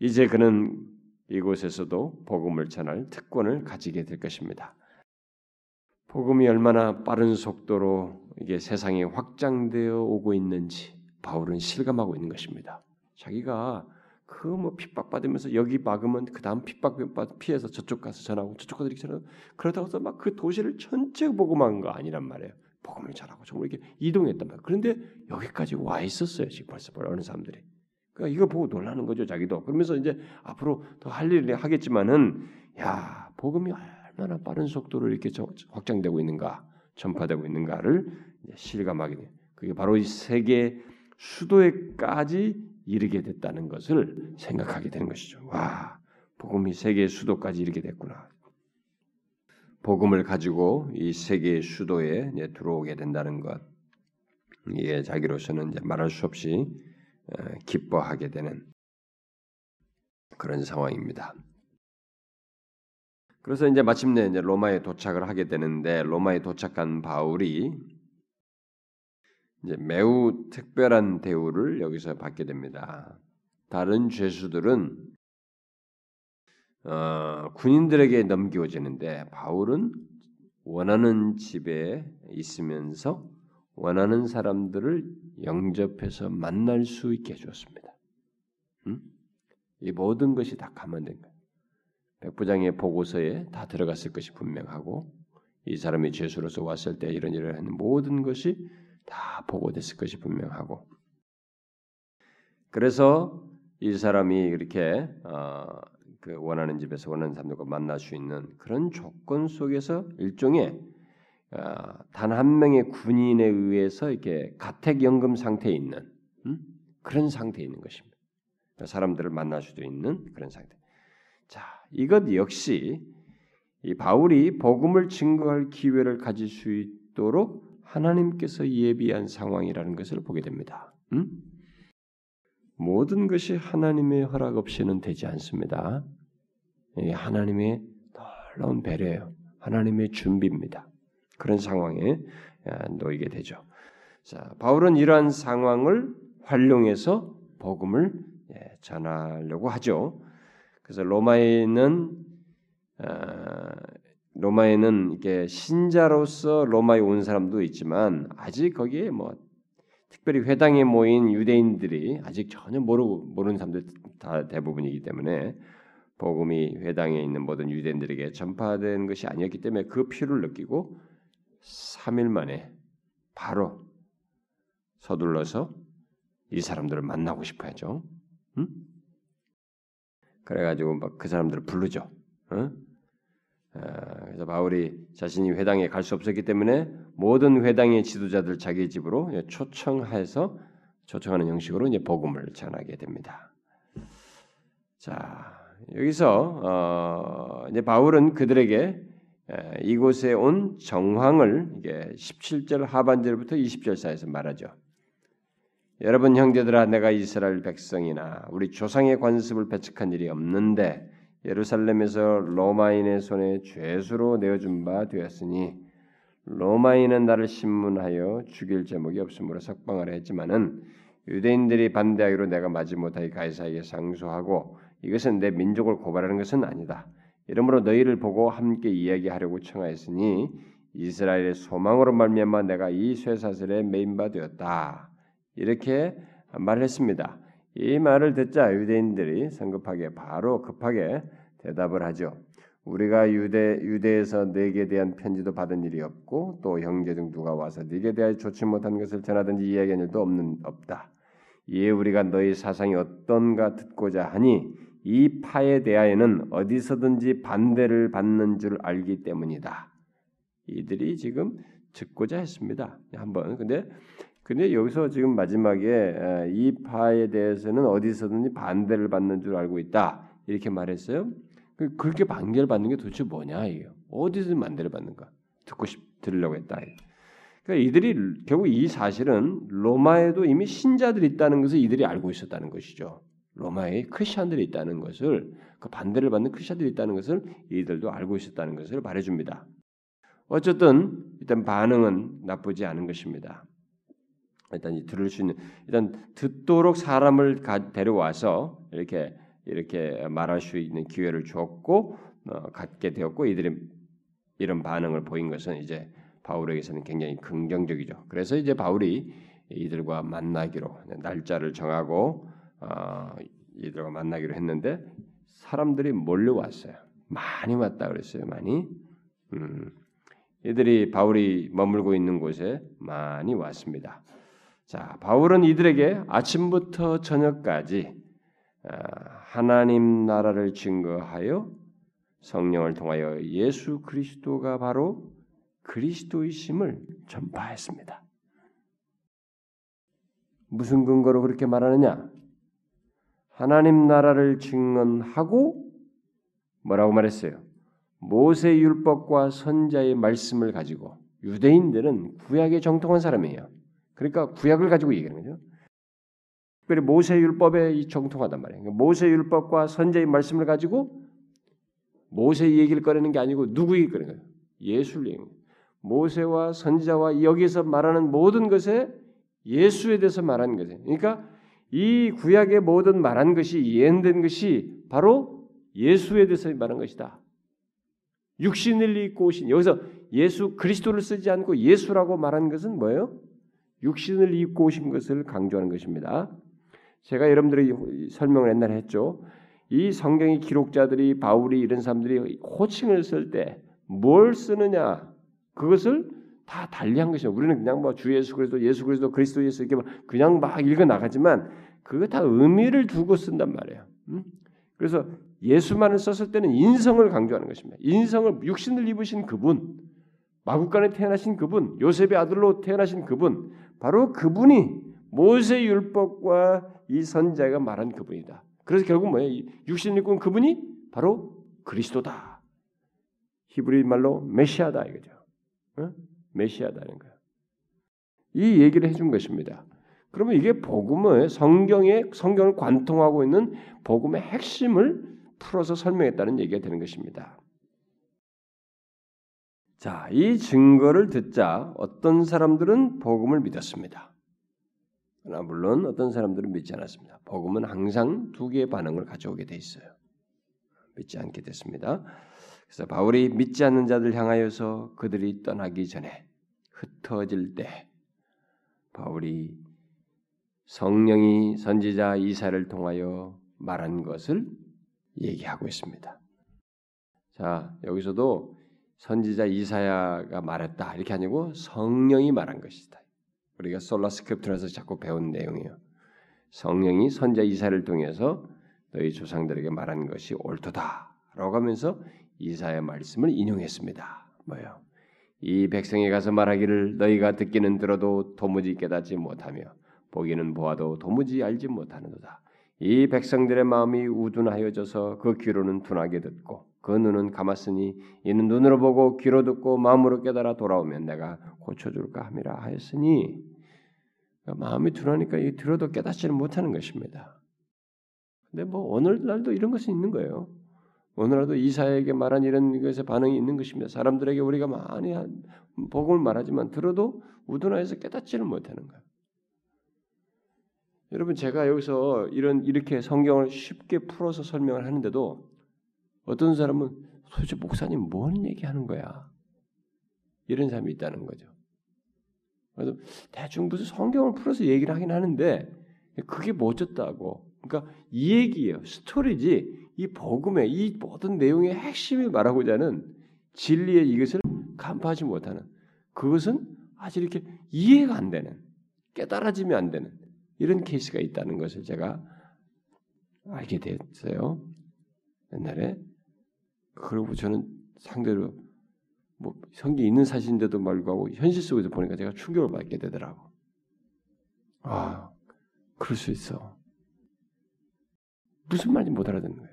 이제 그는 이곳에서도 복음을 전할 특권을 가지게 될 것입니다. 복음이 얼마나 빠른 속도로 이게 세상에 확장되어 오고 있는지 바울은 실감하고 있는 것입니다. 자기가 그 뭐 핍박받으면서 여기 막으면 그 다음 핍박 피해서 저쪽 가서 전하고 저쪽 가서 이렇게 전하고 그러다가 막 그 도시를 전체 복음한 거 아니란 말이에요. 복음을 전하고 정말 이렇게 이동했단 말이에요. 그런데 여기까지 와 있었어요. 지금 벌써 어느 사람들이. 그러니까 이거 보고 놀라는 거죠, 자기도. 그러면서 이제 앞으로 더 할 일을 하겠지만은 야 복음이 얼마나 빠른 속도로 이렇게 확장되고 있는가, 전파되고 있는가를 실감하게 돼요. 그게 바로 이 세계 수도에까지 이르게 됐다는 것을 생각하게 되는 것이죠. 와, 복음이 세계 수도까지 이르게 됐구나. 복음을 가지고 이 세계 수도에 들어오게 된다는 것, 이게 자기로서는 말할 수 없이 기뻐하게 되는 그런 상황입니다. 그래서 이제 마침내 이제 로마에 도착을 하게 되는데 로마에 도착한 바울이 이제 매우 특별한 대우를 여기서 받게 됩니다. 다른 죄수들은 어, 군인들에게 넘겨지는데 바울은 원하는 집에 있으면서 원하는 사람들을 영접해서 만날 수 있게 해주었습니다. 음? 이 모든 것이 다 감안된 거예요. 백부장의 보고서에 다 들어갔을 것이 분명하고 이 사람이 죄수로서 왔을 때 이런 일을 하는 모든 것이 다 보고됐을 것이 분명하고 그래서 이 사람이 이렇게 어, 그 원하는 집에서 원하는 사람들과 만날 수 있는 그런 조건 속에서 일종의 어, 단한 명의 군인에 의해서 이렇게 가택연금 상태에 있는 음? 그런 상태에 있는 것입니다. 사람들을 만날 수도 있는 그런 상태. 자, 이것 역시 이 바울이 복음을 증거할 기회를 가질 수 있도록 하나님께서 예비한 상황이라는 것을 보게 됩니다. 음? 모든 것이 하나님의 허락 없이는 되지 않습니다. 하나님의 놀라운 배려예요. 하나님의 준비입니다. 그런 상황에 아, 놓이게 되죠. 자, 바울은 이러한 상황을 활용해서 복음을 예, 전하려고 하죠. 그래서 로마에 있는 아, 로마에는 이게 신자로서 로마에 온 사람도 있지만 아직 거기에 뭐 특별히 회당에 모인 유대인들이 아직 전혀 모르고 모르는 사람들 다 대부분이기 때문에 복음이 회당에 있는 모든 유대인들에게 전파된 것이 아니었기 때문에 그 필요를 느끼고 3일 만에 바로 서둘러서 이 사람들을 만나고 싶어야죠. 응? 그래가지고 막 그 사람들을 부르죠. 응? 그래서 바울이 자신이 회당에 갈 수 없었기 때문에 모든 회당의 지도자들 자기 집으로 초청해서 초청하는 형식으로 이제 복음을 전하게 됩니다. 자 여기서 어, 이제 바울은 그들에게 이곳에 온 정황을 이게 17절 하반절부터 20절 사이에서 말하죠. 여러분 형제들아 내가 이스라엘 백성이나 우리 조상의 관습을 배척한 일이 없는데 예루살렘에서 로마인의 손에 죄수로 내어준 바 되었으니 로마인은 나를 신문하여 죽일 제목이 없으므로 석방하려 했지만은 유대인들이 반대하기로 내가 마지 못하게 가이사에게 상소하고 이것은 내 민족을 고발하는 것은 아니다. 이러므로 너희를 보고 함께 이야기하려고 청하였으니 이스라엘의 소망으로 말미암아 내가 이 쇠사슬에 매인 바 되었다. 이렇게 말했습니다. 이 말을 듣자 유대인들이 성급하게 바로 급하게 대답을 하죠. 우리가 유대 유대에서 네게 대한 편지도 받은 일이 없고 또 형제 중 누가 와서 네게 대하여 좋지 못한 것을 전하든지 이야기한 일도 없는 없다. 이에 우리가 너희 사상이 어떤가 듣고자 하니 이 파에 대하여는 어디서든지 반대를 받는 줄 알기 때문이다. 이들이 지금 듣고자 했습니다. 한번 근데 근데 여기서 지금 마지막에 이 파에 대해서는 어디서든지 반대를 받는 줄 알고 있다 이렇게 말했어요. 그, 그렇게 반대를 받는 게 도대체 뭐냐 이요? 어디서 반대를 받는가? 듣고 싶 들으려고 했다. 그러니까 이들이 결국 이 사실은 로마에도 이미 신자들이 있다는 것을 이들이 알고 있었다는 것이죠. 로마에 크리스천들이 있다는 것을 그 반대를 받는 크리스천들이 있다는 것을 이들도 알고 있었다는 것을 말해줍니다. 어쨌든 일단 반응은 나쁘지 않은 것입니다. 일단 들을 수 있는 일단 듣도록 사람을 데려와서 이렇게 이렇게 말할 수 있는 기회를 주었고 어, 갖게 되었고 이들이 이런 반응을 보인 것은 이제 바울에게서는 굉장히 긍정적이죠. 그래서 이제 바울이 이들과 만나기로 날짜를 정하고 어, 이들과 만나기로 했는데 사람들이 몰려왔어요. 많이 왔다 그랬어요. 많이. 음, 이들이 바울이 머물고 있는 곳에 많이 왔습니다. 자, 바울은 이들에게 아침부터 저녁까지 아, 하나님 나라를 증거하여 성령을 통하여 예수 그리스도가 바로 그리스도이심을 전파했습니다. 무슨 근거로 그렇게 말하느냐? 하나님 나라를 증언하고 뭐라고 말했어요? 모세 율법과 선자의 말씀을 가지고 유대인들은 구약에 정통한 사람이에요. 그러니까 구약을 가지고 얘기하는 거죠. 특별히 모세 율법에 정통하단 말이에요. 그러니까 모세 율법과 선자의 말씀을 가지고 모세 얘기를 꺼내는 게 아니고 누구 얘기 꺼내는 거예요? 얘기하는 거예요. 모세와 선지자와 여기서 말하는 모든 것에 예수에 대해서 말하는 거죠. 그러니까 이 구약의 모든 말한 것이 예언된 것이 바로 예수에 대해서 말한 것이다. 육신을 입고 오신 여기서 예수 그리스도를 쓰지 않고 예수라고 말한 것은 뭐예요? 육신을 입고 오신 것을 강조하는 것입니다. 제가 여러분들이 설명을 옛날에 했죠. 이 성경의 기록자들이 바울이 이런 사람들이 호칭을 쓸 때 뭘 쓰느냐 그것을 다 달리한 것이죠. 우리는 그냥 뭐 주 예수 그리스도, 예수 그리스도, 그리스도 예수 이렇게 그냥 막 읽어 나가지만 그거 다 의미를 두고 쓴단 말이에요. 음? 그래서 예수만을 썼을 때는 인성을 강조하는 것입니다. 인성을 육신을 입으신 그분, 마국간에 태어나신 그분, 요셉의 아들로 태어나신 그분, 바로 그분이 모세 율법과 이 선자가 말한 그분이다. 그래서 결국 뭐예요? 육신 입고 그분이 바로 그리스도다. 히브리 말로 메시아다 이거죠. 어? 메시아다는 거예요. 이 얘기를 해준 것입니다. 그러면 이게 복음의 성경의 성경을 관통하고 있는 복음의 핵심을 풀어서 설명했다는 얘기가 되는 것입니다. 자, 이 증거를 듣자 어떤 사람들은 복음을 믿었습니다. 그러나 물론 어떤 사람들은 믿지 않았습니다. 복음은 항상 두 개의 반응을 가져오게 돼 있어요. 믿지 않게 됐습니다. 그래서 바울이 믿지 않는 자들 향하여서 그들이 떠나기 전에 흩어질 때 바울이 성령이 선지자 이사를 통하여 말한 것을 얘기하고 있습니다. 자, 여기서도 선지자 이사야가 말했다 이렇게 아니고 성령이 말한 것이다. 우리가 솔라 스크립트에서 자꾸 배운 내용이에요. 성령이 선자 이사를 통해서 너희 조상들에게 말한 것이 옳도다라고 하면서 이사의 말씀을 인용했습니다. 뭐요? 이 백성에 가서 말하기를 너희가 듣기는 들어도 도무지 깨닫지 못하며 보기는 보아도 도무지 알지 못하는도다. 이 백성들의 마음이 우둔하여져서 그 귀로는 둔하게 듣고 그 눈은 감았으니 이는 눈으로 보고 귀로 듣고 마음으로 깨달아 돌아오면 내가 고쳐줄까 함이라 하였으니 그러니까 마음이 둔하니까 이 들어도 깨닫지는 못하는 것입니다. 근데 뭐 오늘날도 이런 것이 있는 거예요. 오늘날도 이사에게 말한 이런 것에 반응이 있는 것입니다. 사람들에게 우리가 많이 복음을 말하지만 들어도 우둔하여서 깨닫지는 못하는 거예요. 여러분 제가 여기서 이런 이렇게 성경을 쉽게 풀어서 설명을 하는데도 어떤 사람은 도대체 목사님 뭔 얘기하는 거야? 이런 사람이 있다는 거죠. 그래서 대충 무슨 성경을 풀어서 얘기를 하긴 하는데 그게 멋졌다고. 그러니까 이 얘기예요. 스토리지 이 복음의 이 모든 내용의 핵심이 말하고자 하는 진리의 이것을 간파하지 못하는 그것은 아직 이렇게 이해가 안 되는 깨달아지면 안 되는 이런 케이스가 있다는 것을 제가 알게 됐어요. 옛날에 그리고 저는 상대로 뭐 성경에 있는 사실인데도 불구하고 현실 속에서 보니까 제가 충격을 받게 되더라고. 아, 그럴 수 있어. 무슨 말인지 못 알아듣는 거예요.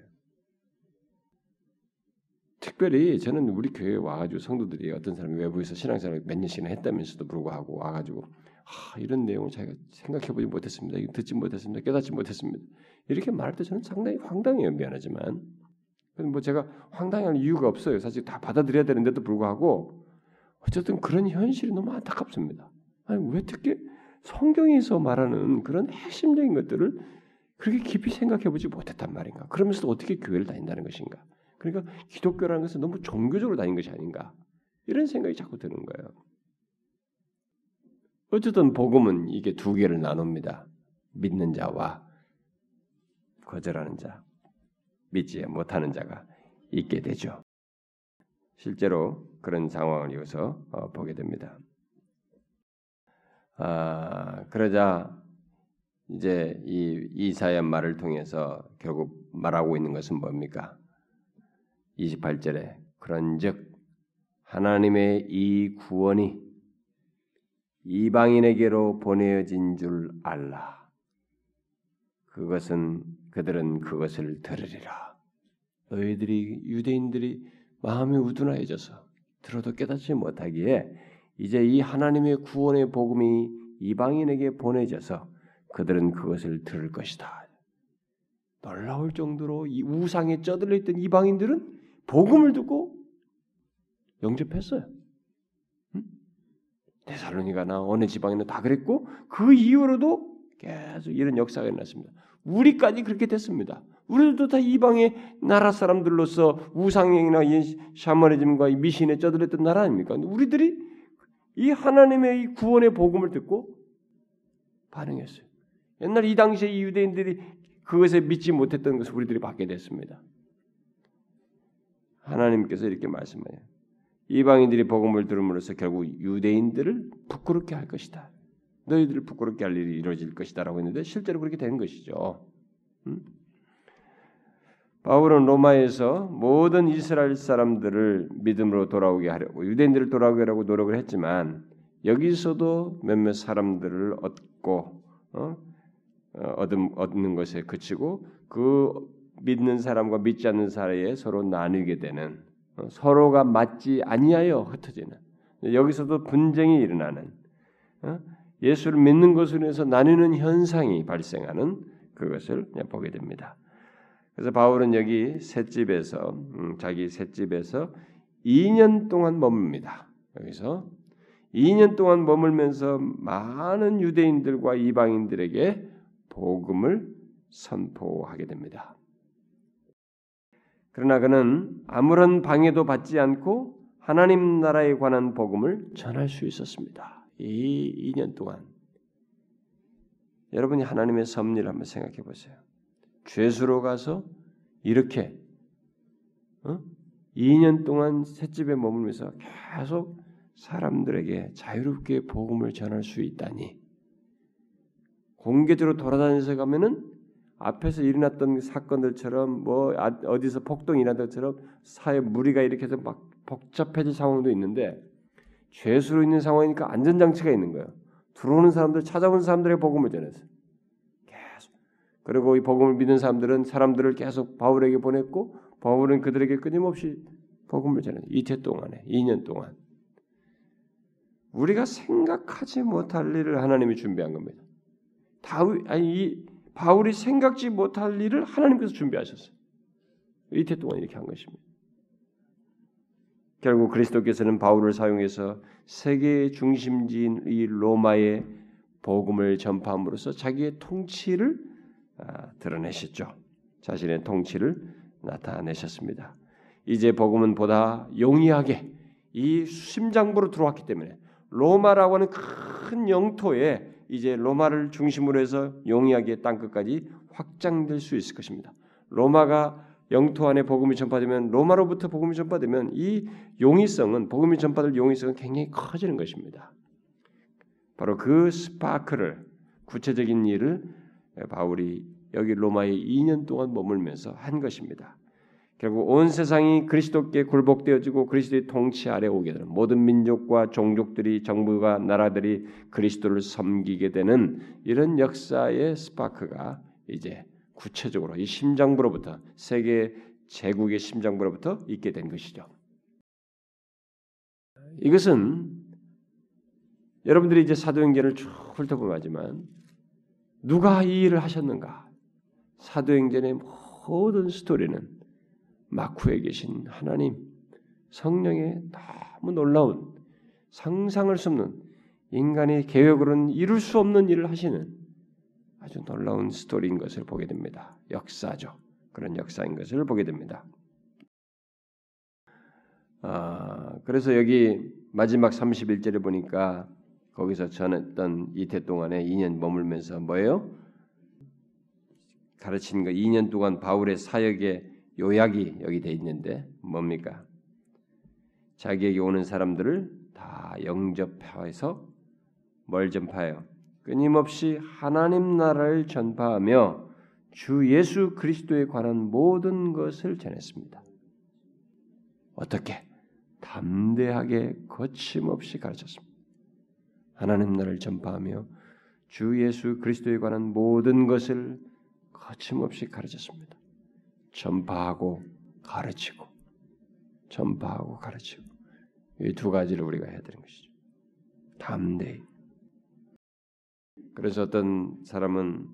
특별히 저는 우리 교회에 와가지고 성도들이 어떤 사람이 외부에서 신앙생활을 몇 년씩이나 했다면서도 불구하고 와가지고 아, 이런 내용을 자기가 생각해보지 못했습니다. 듣지 못했습니다. 깨닫지 못했습니다. 이렇게 말할 때 저는 상당히 황당해요. 미안하지만. 뭐 제가 황당할 이유가 없어요. 사실 다 받아들여야 되는데도 불구하고 어쨌든 그런 현실이 너무 안타깝습니다. 아니 왜 특히 성경에서 말하는 그런 핵심적인 것들을 그렇게 깊이 생각해 보지 못했단 말인가? 그러면서도 어떻게 교회를 다닌다는 것인가? 그러니까 기독교라는 것은 너무 종교적으로 다닌 것이 아닌가? 이런 생각이 자꾸 드는 거예요. 어쨌든 복음은 이게 두 개를 나눕니다. 믿는 자와 거절하는 자, 믿지 못하는 자가 있게 되죠. 실제로 그런 상황을 이어서 어, 보게 됩니다. 아, 그러자 이제 이 이사야 말을 통해서 결국 말하고 있는 것은 뭡니까? 28절에 그런즉 하나님의 이 구원이 이방인에게로 보내어진 줄 알라. 그것은 그들은 그것을 들으리라. 너희들이 유대인들이 마음이 우둔하여져서 들어도 깨닫지 못하기에 이제 이 하나님의 구원의 복음이 이방인에게 보내져서 그들은 그것을 들을 것이다. 놀라울 정도로 이 우상에 쩌들려 있던 이방인들은 복음을 듣고 영접했어요. 데살로니가나 어느 지방에는 다 그랬고 그 이후로도 계속 이런 역사가 일어났습니다. 우리까지 그렇게 됐습니다. 우리들도 다 이방의 나라 사람들로서 우상행이나 샤머니즘과 미신에 쩌들렸던 나라 아닙니까? 우리들이 이 하나님의 이 구원의 복음을 듣고 반응했어요. 옛날 이 당시에 이 유대인들이 그것에 믿지 못했던 것을 우리들이 받게 됐습니다. 하나님께서 이렇게 말씀해요. 이방인들이 복음을 들음으로써 결국 유대인들을 부끄럽게 할 것이다. 너희들을 부끄럽게 할 일이 이루어질 것이다라고 했는데 실제로 그렇게 된 것이죠. 음? 바울은 로마에서 모든 이스라엘 사람들을 믿음으로 돌아오게 하려고 유대인들을 돌아오게 하려고 노력을 했지만 여기서도 몇몇 사람들을 얻고 어? 어 얻음, 얻는 것에 그치고 그 믿는 사람과 믿지 않는 사이에 서로 나누게 되는 어, 서로가 맞지 아니하여 흩어지는 여기서도 분쟁이 일어나는 어? 예수를 믿는 것으로 해서 나누는 현상이 발생하는 그것을 보게 됩니다. 그래서 바울은 여기 셋집에서 음, 자기 셋집에서 2년 동안 머뭅니다. 여기서 2년 동안 머물면서 많은 유대인들과 이방인들에게 복음을 선포하게 됩니다. 그러나 그는 아무런 방해도 받지 않고 하나님 나라에 관한 복음을 전할 수 있었습니다. 이 2년 동안 여러분이 하나님의 섭리를 한번 생각해 보세요. 죄수로 가서 이렇게 어? 2년 동안 셋집에 머물면서 계속 사람들에게 자유롭게 복음을 전할 수 있다니 공개적으로 돌아다니면서 가면은 앞에서 일어났던 사건들처럼 뭐 아, 어디서 폭동이 일어난 것처럼 사회 무리가 이렇게 해서 막 복잡해질 상황도 있는데 죄수로 있는 상황이니까 안전장치가 있는 거예요. 들어오는 사람들 찾아온 사람들의 복음을 전해서 그리고 이 복음을 믿는 사람들은 사람들을 계속 바울에게 보냈고 바울은 그들에게 끊임없이 복음을 전해 이태 동안에 2년 동안 우리가 생각하지 못할 일을 하나님이 준비한 겁니다. 다윗 아니 이 바울이 생각지 못할 일을 하나님께서 준비하셨어요. 이태 동안 이렇게 한 것입니다. 결국 그리스도께서는 바울을 사용해서 세계 중심지인 이 로마의 복음을 전파함으로써 자기의 통치를 아, 드러내셨죠. 자신의 통치를 나타내셨습니다. 이제 복음은 보다 용이하게 이 심장부로 들어왔기 때문에 로마라고 하는 큰 영토에 이제 로마를 중심으로 해서 용이하게 땅 끝까지 확장될 수 있을 것입니다. 로마가 영토 안에 복음이 전파되면 로마로부터 복음이 전파되면 이 용이성은 복음이 전파될 용이성은 굉장히 커지는 것입니다. 바로 그 스파크를 구체적인 일을 바울이 여기 로마에 2년 동안 머물면서 한 것입니다. 결국 온 세상이 그리스도께 굴복되어지고 그리스도의 통치 아래 오게 되는 모든 민족과 종족들이 정부가 나라들이 그리스도를 섬기게 되는 이런 역사의 스파크가 이제 구체적으로 이 심장부로부터 세계 제국의 심장부로부터 있게 된 것이죠. 이것은 여러분들이 이제 사도행전을 쭉 훑어보면 하지만 누가 이 일을 하셨는가? 사도행전의 모든 스토리는 마쿠에 계신 하나님 성령의 너무 놀라운 상상을 수 없는 인간의 계획으로는 이룰 수 없는 일을 하시는 아주 놀라운 스토리인 것을 보게 됩니다. 역사죠. 그런 역사인 것을 보게 됩니다. 아, 그래서 여기 마지막 31절에 보니까 거기서 전했던 이태 동안에 2년 머물면서 뭐예요? 가르친 거 2년 동안 바울의 사역의 요약이 여기 돼 있는데 뭡니까? 자기에게 오는 사람들을 다 영접해서 뭘 전파해요? 끊임없이 하나님 나라를 전파하며 주 예수 그리스도에 관한 모든 것을 전했습니다. 어떻게? 담대하게 거침없이 가르쳤습니다. 하나님 나라를 전파하며 주 예수 그리스도에 관한 모든 것을 거침없이 가르쳤습니다. 전파하고 가르치고 전파하고 가르치고 이 두 가지를 우리가 해야 되는 것이죠. 담대히. 그래서 어떤 사람은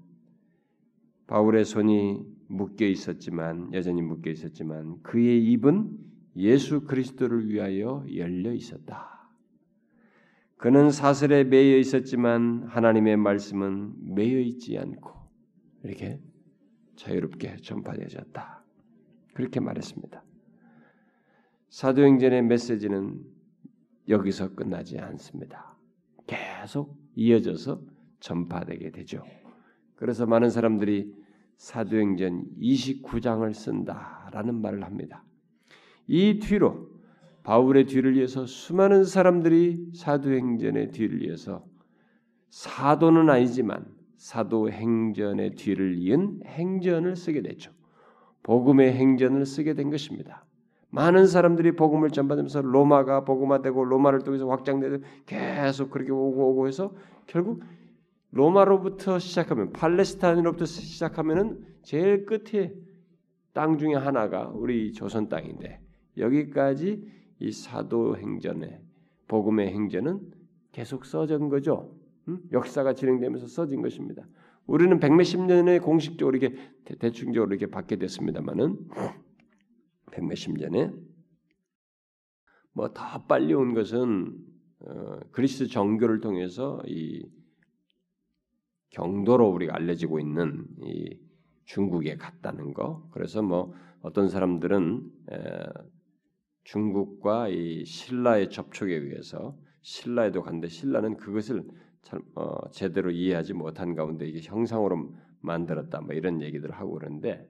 바울의 손이 묶여 있었지만 여전히 묶여 있었지만 그의 입은 예수 그리스도를 위하여 열려 있었다. 그는 사슬에 매여 있었지만 하나님의 말씀은 매여 있지 않고 이렇게 자유롭게 전파되어졌다. 그렇게 말했습니다. 사도행전의 메시지는 여기서 끝나지 않습니다. 계속 이어져서 전파되게 되죠. 그래서 많은 사람들이 사도행전 29장을 쓴다라는 말을 합니다. 이 뒤로 바울의 뒤를 이어서 수많은 사람들이 사도행전의 뒤를 이어서 사도는 아니지만 사도행전의 뒤를 이은 행전을 쓰게 됐죠. 복음의 행전을 쓰게 된 것입니다. 많은 사람들이 복음을 전받으면서 로마가 복음화되고 로마를 통해서 확장되고 계속 그렇게 오고 오고 해서 결국 로마로부터 시작하면 팔레스타인으로부터 시작하면은 제일 끝에 땅 중에 하나가 우리 조선 땅인데 여기까지 이 사도 행전의 복음의 행전은 계속 써진 거죠. 음? 역사가 진행되면서 써진 것입니다. 우리는 백몇십 년에 공식적으로 이렇게 대 충적으로 이렇게 받게 됐습니다만은 백몇십 년에 뭐 더 빨리 온 것은 어, 그리스 정교를 통해서 이 경도로 우리가 알려지고 있는 이 중국에 갔다는 거. 그래서 뭐 어떤 사람들은 에, 중국과 이 신라의 접촉에 의해서 신라에도 갔는데 신라는 그것을 잘, 어, 제대로 이해하지 못한 가운데 이게 형상으로 만들었다 뭐 이런 얘기들을 하고 그러는데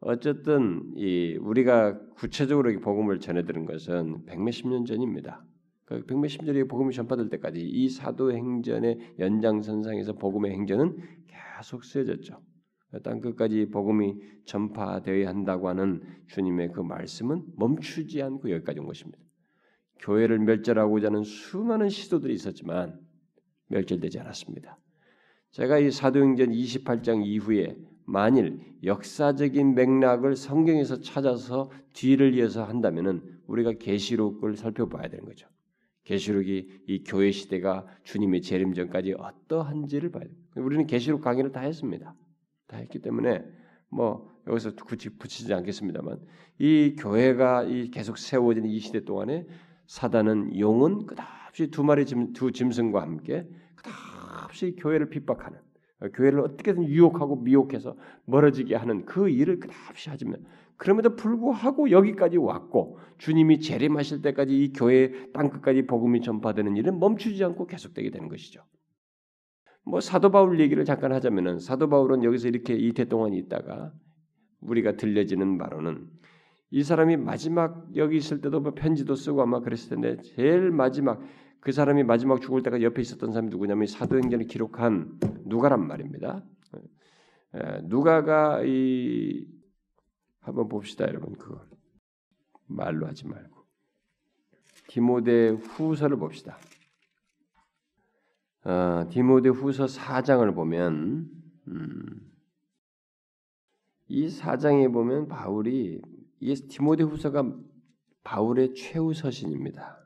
어쨌든 이 우리가 구체적으로 복음을 전해 들은 것은 백몇십 년 전입니다. 그 백몇십 년이 복음이 전파될 때까지 이 사도행전의 연장선상에서 복음의 행전은 계속 쓰여졌죠. 땅 끝까지 복음이 전파되어야 한다고 하는 주님의 그 말씀은 멈추지 않고 여기까지 온 것입니다. 교회를 멸절하고자 하는 수많은 시도들이 있었지만 멸절되지 않았습니다. 제가 이 사도행전 28장 이후에 만일 역사적인 맥락을 성경에서 찾아서 뒤를 이어서 한다면은 우리가 계시록을 살펴봐야 되는 거죠. 계시록이 이 교회 시대가 주님의 재림 전까지 어떠한지를 봐야 돼요. 우리는 계시록 강의를 다 했습니다. 다 했기 때문에 뭐 여기서 굳이 붙이지 않겠습니다만 이 교회가 이 계속 세워지는 이 시대 동안에 사단은 용은 끝없이 두 마리 짐, 두 짐승과 함께 끝없이 교회를 핍박하는 교회를 어떻게든 유혹하고 미혹해서 멀어지게 하는 그 일을 끝없이 하지만 그럼에도 불구하고 여기까지 왔고 주님이 재림하실 때까지 이 교회 땅 끝까지 복음이 전파되는 일은 멈추지 않고 계속되게 되는 것이죠. 뭐 사도 바울 얘기를 잠깐 하자면은 사도 바울은 여기서 이렇게 이태 동안 있다가 우리가 들려지는 바로는 이 사람이 마지막 여기 있을 때도 뭐 편지도 쓰고 아마 그랬을 텐데 제일 마지막 그 사람이 마지막 죽을 때가 옆에 있었던 사람이 누구냐면 사도행전을 기록한 누가란 말입니다. 누가가 이 한번 봅시다, 여러분. 그 말로 하지 말고 디모데 후서를 봅시다. 어, 디모데 후서 4장을 보면 음, 이 4장에 보면 바울이 이 디모데 후서가 바울의 최후 서신입니다.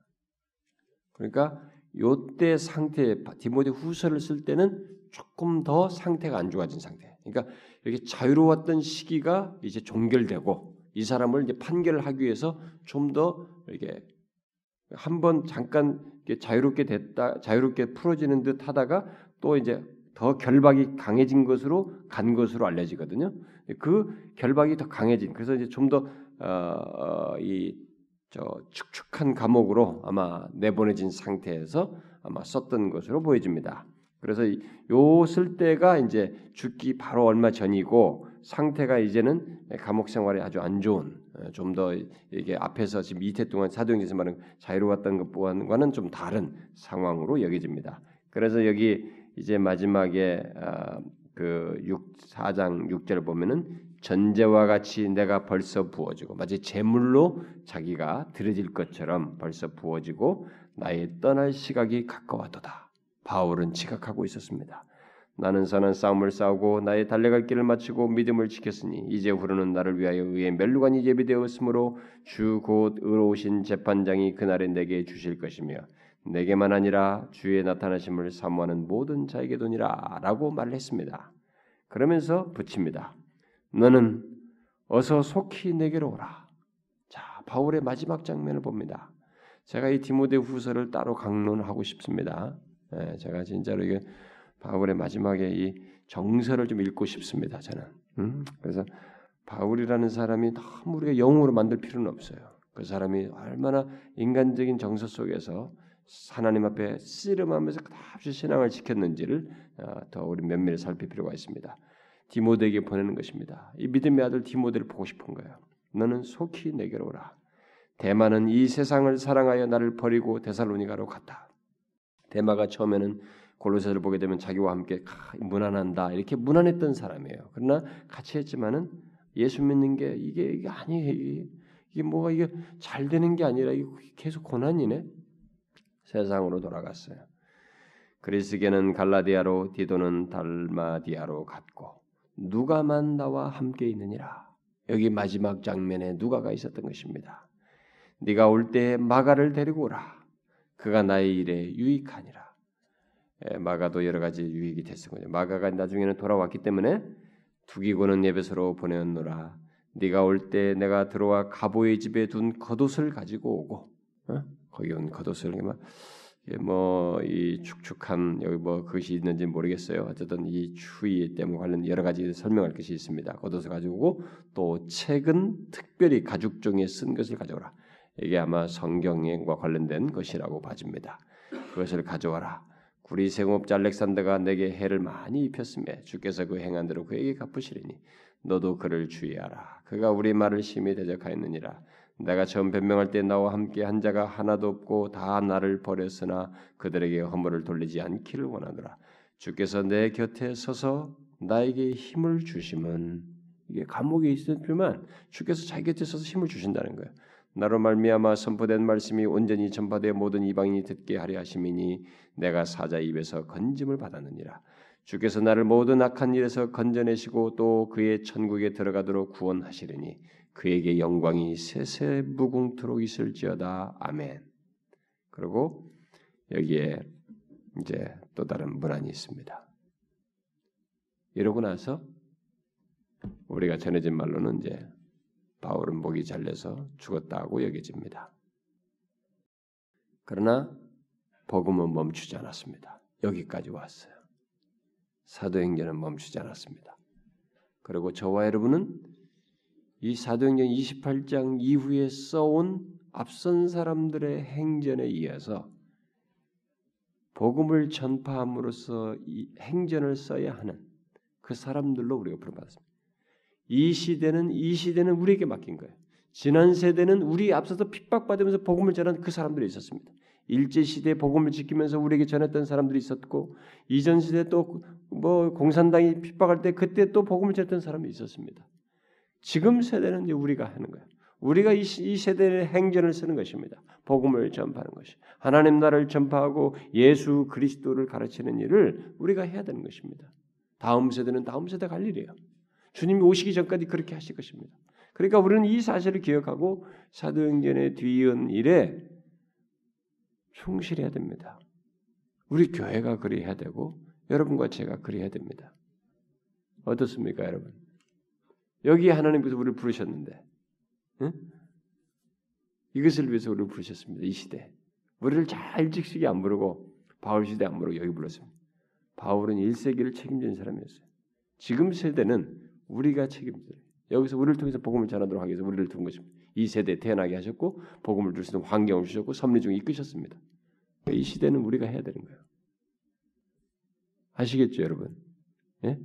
그러니까 요때 상태 디모데 후서를 쓸 때는 조금 더 상태가 안 좋아진 상태. 그러니까 이렇게 자유로웠던 시기가 이제 종결되고 이 사람을 이제 판결을 하기 위해서 좀 더 이렇게 한 번 잠깐 자유롭게 됐다 자유롭게 풀어지는 듯 하다가 또 이제 더 결박이 강해진 것으로 간 것으로 알려지거든요. 그 결박이 더 강해진 그래서 이제 좀더 어, 이 저 축축한 감옥으로 아마 내보내진 상태에서 아마 썼던 것으로 보여집니다. 그래서 요쓸 때가 이제 죽기 바로 얼마 전이고 상태가 이제는 감옥 생활이 아주 안 좋은 어, 좀더 이게 앞에서 지금 이태 동안 사도행전에서 말하는 자유로웠던 것과는 좀 다른 상황으로 여겨집니다. 그래서 여기 이제 마지막에 어, 그 6, 4장 6절 보면은 전제와 같이 내가 벌써 부어지고 마치 제물로 자기가 드려질 것처럼 벌써 부어지고 나의 떠날 시각이 가까웠도다. 바울은 지각하고 있었습니다. 나는 선한 싸움을 싸우고 나의 달려갈 길을 마치고 믿음을 지켰으니 이제 후로는 나를 위하여 의의 멸류관이 예비되었으므로 주 곧 의로우신 재판장이 그날에 내게 주실 것이며 내게만 아니라 주의 나타나심을 사모하는 모든 자에게 도니라라고 말했습니다. 그러면서 붙입니다. 너는 어서 속히 내게로 오라. 자, 바울의 마지막 장면을 봅니다. 제가 이 디모데 후서를 따로 강론하고 싶습니다. 예, 제가 진짜로 이게 바울의 마지막에 이 정서를 좀 읽고 싶습니다. 저는. 음? 그래서 바울이라는 사람이 너무 우리가 영웅으로 만들 필요는 없어요. 그 사람이 얼마나 인간적인 정서 속에서 하나님 앞에 씨름하면서 끝없이 신앙을 지켰는지를 어, 더 우리 면밀히 살필 필요가 있습니다. 디모데에게 보내는 것입니다. 이 믿음의 아들 디모데를 보고 싶은 거예요. 너는 속히 내게로 오라. 대마는 이 세상을 사랑하여 나를 버리고 데살로니가로 갔다. 대마가 처음에는 골로새를 보게 되면 자기와 함께 무난한다 이렇게 무난했던 사람이에요. 그러나 같이 했지만은 예수 믿는 게 이게 이게 아니에요. 이게 뭐가 이게 잘 되는 게 아니라 이게 계속 고난이네. 세상으로 돌아갔어요. 그리스게는 갈라디아로 디도는 달마디아로 갔고 누가만 나와 함께 있느니라. 여기 마지막 장면에 누가가 있었던 것입니다. 네가 올 때 마가를 데리고 오라. 그가 나의 일에 유익하니라. 예, 마가도 여러 가지 유익이 됐었거든요. 마가가 나중에는 돌아왔기 때문에 두기고는 예배소로 보내었노라. 네가 올 때 내가 들어와 가보의 집에 둔 겉옷을 가지고 오고 어? 거기 온 겉옷을 뭐이 축축한 여기 뭐 그것이 있는지 모르겠어요. 어쨌든 이 추위 때문에 관련 여러 가지 설명할 것이 있습니다. 겉옷을 가지고 또 책은 특별히 가죽 종이에 쓴 것을 가져오라. 이게 아마 성경과 관련된 것이라고 봐집니다. 그것을 가져와라. 구리 생업자 알렉산더가 내게 해를 많이 입혔음에 주께서 그 행한 대로 그에게 갚으시리니 너도 그를 주의하라. 그가 우리 말을 심히 대적하였느니라. 내가 처음 변명할 때 나와 함께 한 자가 하나도 없고 다 나를 버렸으나 그들에게 허물을 돌리지 않기를 원하노라. 주께서 내 곁에 서서 나에게 힘을 주심은 이게 감옥에 있었지만 주께서 자기 곁에 서서 힘을 주신다는 거예요. 나로 말미암아 선포된 말씀이 온전히 전파되 모든 이방인이 듣게 하려 하심이니 내가 사자 입에서 건짐을 받았느니라. 주께서 나를 모든 악한 일에서 건져내시고 또 그의 천국에 들어가도록 구원하시리니 그에게 영광이 세세 무궁토록 있을지어다. 아멘. 그리고 여기에 이제 또 다른 문안이 있습니다. 이러고 나서 우리가 전해진 말로는 이제 바울은 목이 잘려서 죽었다고 여겨집니다. 그러나 복음은 멈추지 않았습니다. 여기까지 왔어요. 사도행전은 멈추지 않았습니다. 그리고 저와 여러분은 이 사도행전 28장 이후에 써온 앞선 사람들의 행전에 이어서 복음을 전파함으로써 이 행전을 써야 하는 그 사람들로 우리가 부름받았습니다. 이 시대는 이 시대는 우리에게 맡긴 거예요. 지난 세대는 우리 앞서서 핍박받으면서 복음을 전한 그 사람들이 있었습니다. 일제 시대 복음을 지키면서 우리에게 전했던 사람들이 있었고 이전 시대 또 뭐 공산당이 핍박할 때 그때 또 복음을 전했던 사람이 있었습니다. 지금 세대는 이제 우리가 하는 거예요. 우리가 이, 이 세대의 행전을 쓰는 것입니다. 복음을 전파하는 것이 하나님 나라를 전파하고 예수 그리스도를 가르치는 일을 우리가 해야 되는 것입니다. 다음 세대는 다음 세대 갈 일이에요. 주님이 오시기 전까지 그렇게 하실 것입니다. 그러니까 우리는 이 사실을 기억하고 사도행전에 뒤이은 일에 충실해야 됩니다. 우리 교회가 그리 해야 되고 여러분과 제가 그리 해야 됩니다. 어떻습니까, 여러분? 여기 하나님께서 우리를 부르셨는데 응? 이것을 위해서 우리를 부르셨습니다. 이 시대 우리를 잘 일찍 시기 안 부르고 바울 시대 안 부르고 여기 불렀습니다. 바울은 1세기를 책임지는 사람이었어요. 지금 세대는 우리가 책임져요. 여기서 우리를 통해서 복음을 전하도록 하기 위해서 우리를 둔 것입니다. 이 세대에 태어나게 하셨고 복음을 줄 수 있는 환경을 주셨고 섭리 중에 이끄셨습니다. 이 시대는 우리가 해야 되는 거예요. 아시겠죠, 여러분? 예?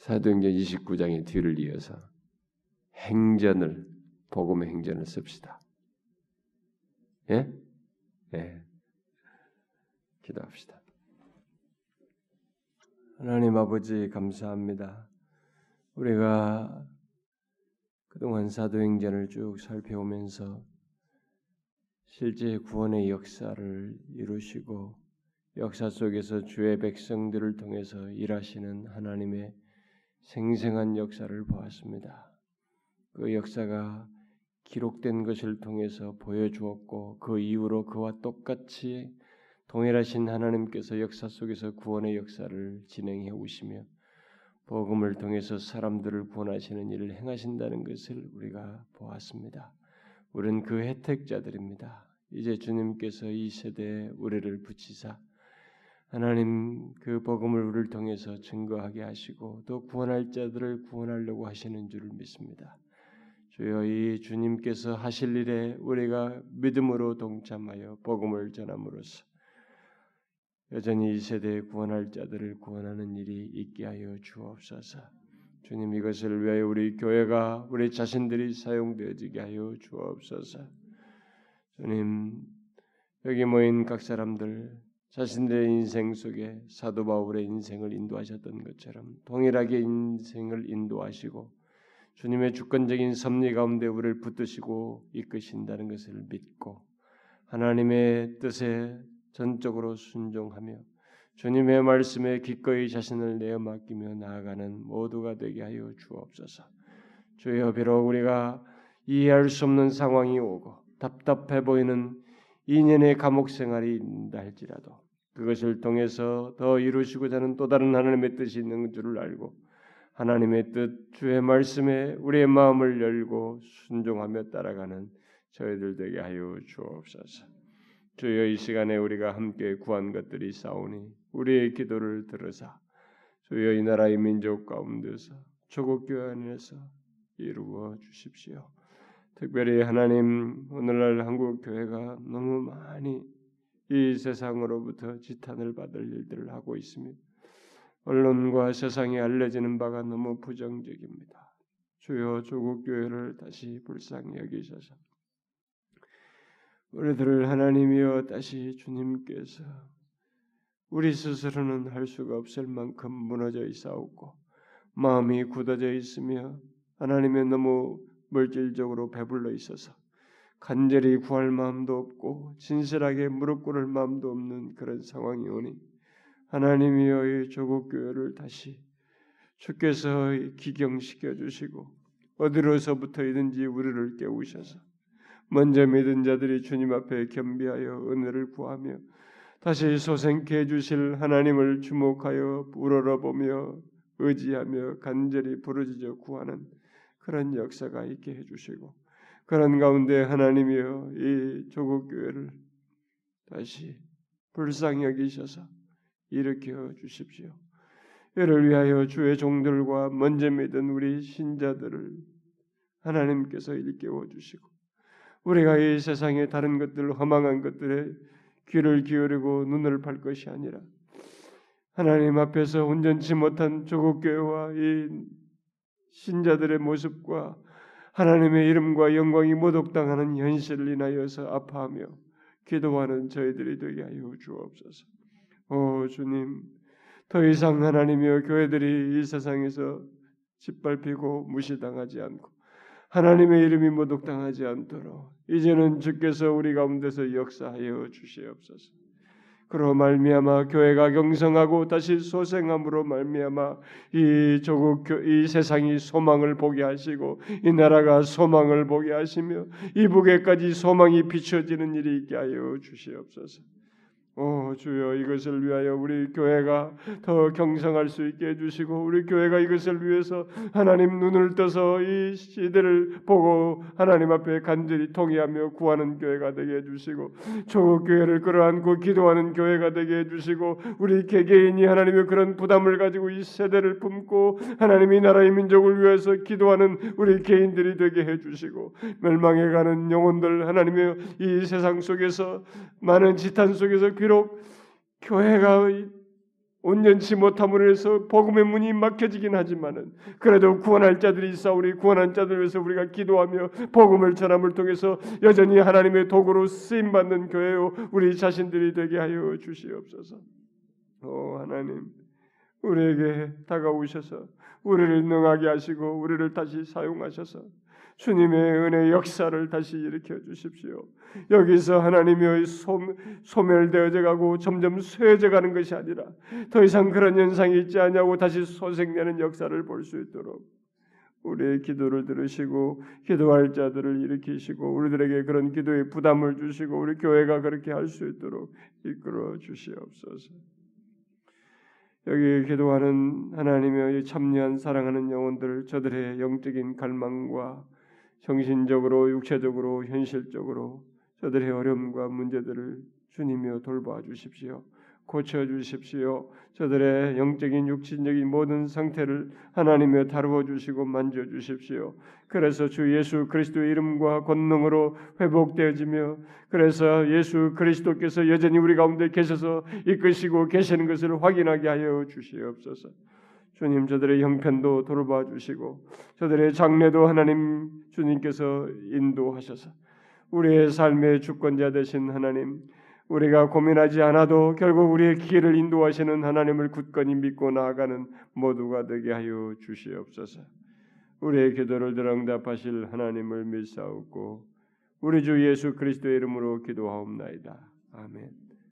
사도행전 29장의 뒤를 이어서 행전을 복음의 행전을 씁시다. 예? 예. 기도합시다. 하나님 아버지 감사합니다. 우리가 그동안 사도행전을 쭉 살펴오면서 실제 구원의 역사를 이루시고 역사 속에서 주의 백성들을 통해서 일하시는 하나님의 생생한 역사를 보았습니다. 그 역사가 기록된 것을 통해서 보여주었고 그 이후로 그와 똑같이 동일하신 하나님께서 역사 속에서 구원의 역사를 진행해 오시며 복음을 통해서 사람들을 구원하시는 일을 행하신다는 것을 우리가 보았습니다. 우리는 그 혜택자들입니다. 이제 주님께서 이 세대에 우리를 붙이사 하나님 그 복음을 우리를 통해서 증거하게 하시고 또 구원할 자들을 구원하려고 하시는 줄을 믿습니다. 주여 이 주님께서 하실 일에 우리가 믿음으로 동참하여 복음을 전함으로써 여전히 이 세대에 구원할 자들을 구원하는 일이 있게 하여 주옵소서. 주님 이것을 위하여 우리 교회가 우리 자신들이 사용되어지게 하여 주옵소서. 주님 여기 모인 각 사람들 자신들의 인생 속에 사도 바울의 인생을 인도하셨던 것처럼 동일하게 인생을 인도하시고 주님의 주권적인 섭리 가운데 우리를 붙드시고 이끄신다는 것을 믿고 하나님의 뜻에 전적으로 순종하며 주님의 말씀에 기꺼이 자신을 내어 맡기며 나아가는 모두가 되게 하여 주옵소서. 주여 비록 우리가 이해할 수 없는 상황이 오고 답답해 보이는 2년의 감옥 생활이 있다 할지라도 그것을 통해서 더 이루시고자 하는 또 다른 하나님의 뜻이 있는 줄을 알고 하나님의 뜻 주의 말씀에 우리의 마음을 열고 순종하며 따라가는 저희들 되게 하여 주옵소서. 주여 이 시간에 우리가 함께 구한 것들이 싸우니 우리의 기도를 들으사 주여 이 나라의 민족 가운데서 조국 교회 안에서 이루어 주십시오. 특별히 하나님 오늘날 한국 교회가 너무 많이 이 세상으로부터 지탄을 받을 일들을 하고 있습니다. 언론과 세상에 알려지는 바가 너무 부정적입니다. 주여 조국 교회를 다시 불쌍히 여기셔서 우리들을 하나님이여 다시 주님께서 우리 스스로는 할 수가 없을 만큼 무너져 있사옵고 마음이 굳어져 있으며 하나님의 너무 물질적으로 배불러 있어서 간절히 구할 마음도 없고 진실하게 무릎 꿇을 마음도 없는 그런 상황이 오니 하나님이여 이 조국 교회를 다시 주께서 기경시켜 주시고 어디로서부터이든지 우리를 깨우셔서 먼저 믿은 자들이 주님 앞에 겸비하여 은혜를 구하며 다시 소생케 해 주실 하나님을 주목하여 우러러보며 의지하며 간절히 부르짖어 구하는 그런 역사가 있게 해 주시고 그런 가운데 하나님이여 이 조국 교회를 다시 불쌍히 여기셔서 일으켜 주십시오. 이를 위하여 주의 종들과 먼저 믿은 우리 신자들을 하나님께서 일깨워 주시고 우리가 이 세상의 다른 것들 허망한 것들에 귀를 기울이고 눈을 팔 것이 아니라 하나님 앞에서 온전치 못한 조국 교회와 이 신자들의 모습과 하나님의 이름과 영광이 모독당하는 현실을 인하여서 아파하며 기도하는 저희들이 되게 하여 주옵소서. 오 주님, 더 이상 하나님이여 교회들이 이 세상에서 짓밟히고 무시당하지 않고 하나님의 이름이 모독당하지 않도록 이제는 주께서 우리 가운데서 역사하여 주시옵소서. 그로 말미암아 교회가 경성하고 다시 소생함으로 말미암아 이 조국 이 세상이 소망을 보게 하시고 이 나라가 소망을 보게 하시며 이북에까지 소망이 비춰지는 일이 있게 하여 주시옵소서. 오 주여 이것을 위하여 우리 교회가 더 경성할 수 있게 해주시고 우리 교회가 이것을 위해서 하나님 눈을 떠서 이 시대를 보고 하나님 앞에 간절히 통회하며 구하는 교회가 되게 해주시고 조국 교회를 끌어안고 기도하는 교회가 되게 해주시고 우리 개개인이 하나님의 그런 부담을 가지고 이 세대를 품고 하나님이 나라의 민족을 위해서 기도하는 우리 개인들이 되게 해주시고 멸망해가는 영혼들 하나님의 이 세상 속에서 많은 지탄 속에서 비록 교회가 온전치 못함으로 해서 복음의 문이 막혀지긴 하지만은 그래도 구원할 자들이 우리 구원한 자들 위해서 우리가 기도하며 복음을 전함을 통해서 여전히 하나님의 도구로 쓰임 받는 교회요 우리 자신들이 되게 하여 주시옵소서. 오 하나님 우리에게 다가오셔서 우리를 능하게 하시고 우리를 다시 사용하셔서 주님의 은혜 역사를 다시 일으켜 주십시오. 여기서 하나님의 소, 소멸되어져 가고 점점 쇠해져 가는 것이 아니라 더 이상 그런 현상이 있지 않냐고 다시 소생되는 역사를 볼 수 있도록 우리의 기도를 들으시고 기도할 자들을 일으키시고 우리들에게 그런 기도의 부담을 주시고 우리 교회가 그렇게 할 수 있도록 이끌어 주시옵소서. 여기 기도하는 하나님의 참여한 사랑하는 영혼들 저들의 영적인 갈망과 정신적으로 육체적으로 현실적으로 저들의 어려움과 문제들을 주님이여 돌봐 주십시오. 고쳐 주십시오. 저들의 영적인 육신적인 모든 상태를 하나님여 다루어 주시고 만져 주십시오. 그래서 주 예수 그리스도의 이름과 권능으로 회복되어지며 그래서 예수 그리스도께서 여전히 우리 가운데 계셔서 이끄시고 계시는 것을 확인하게 하여 주시옵소서. 주님 저들의 형편도 돌봐 주시고 저들의 장래도 하나님 주님께서 인도하셔서 우리의 삶의 주권자 되신 하나님 우리가 고민하지 않아도 결국 우리의 길을 인도하시는 하나님을 굳건히 믿고 나아가는 모두가 되게 하여 주시옵소서. 우리의 기도를 들어 응답하실 하나님을 믿사옵고 우리 주 예수 그리스도의 이름으로 기도하옵나이다. 아멘.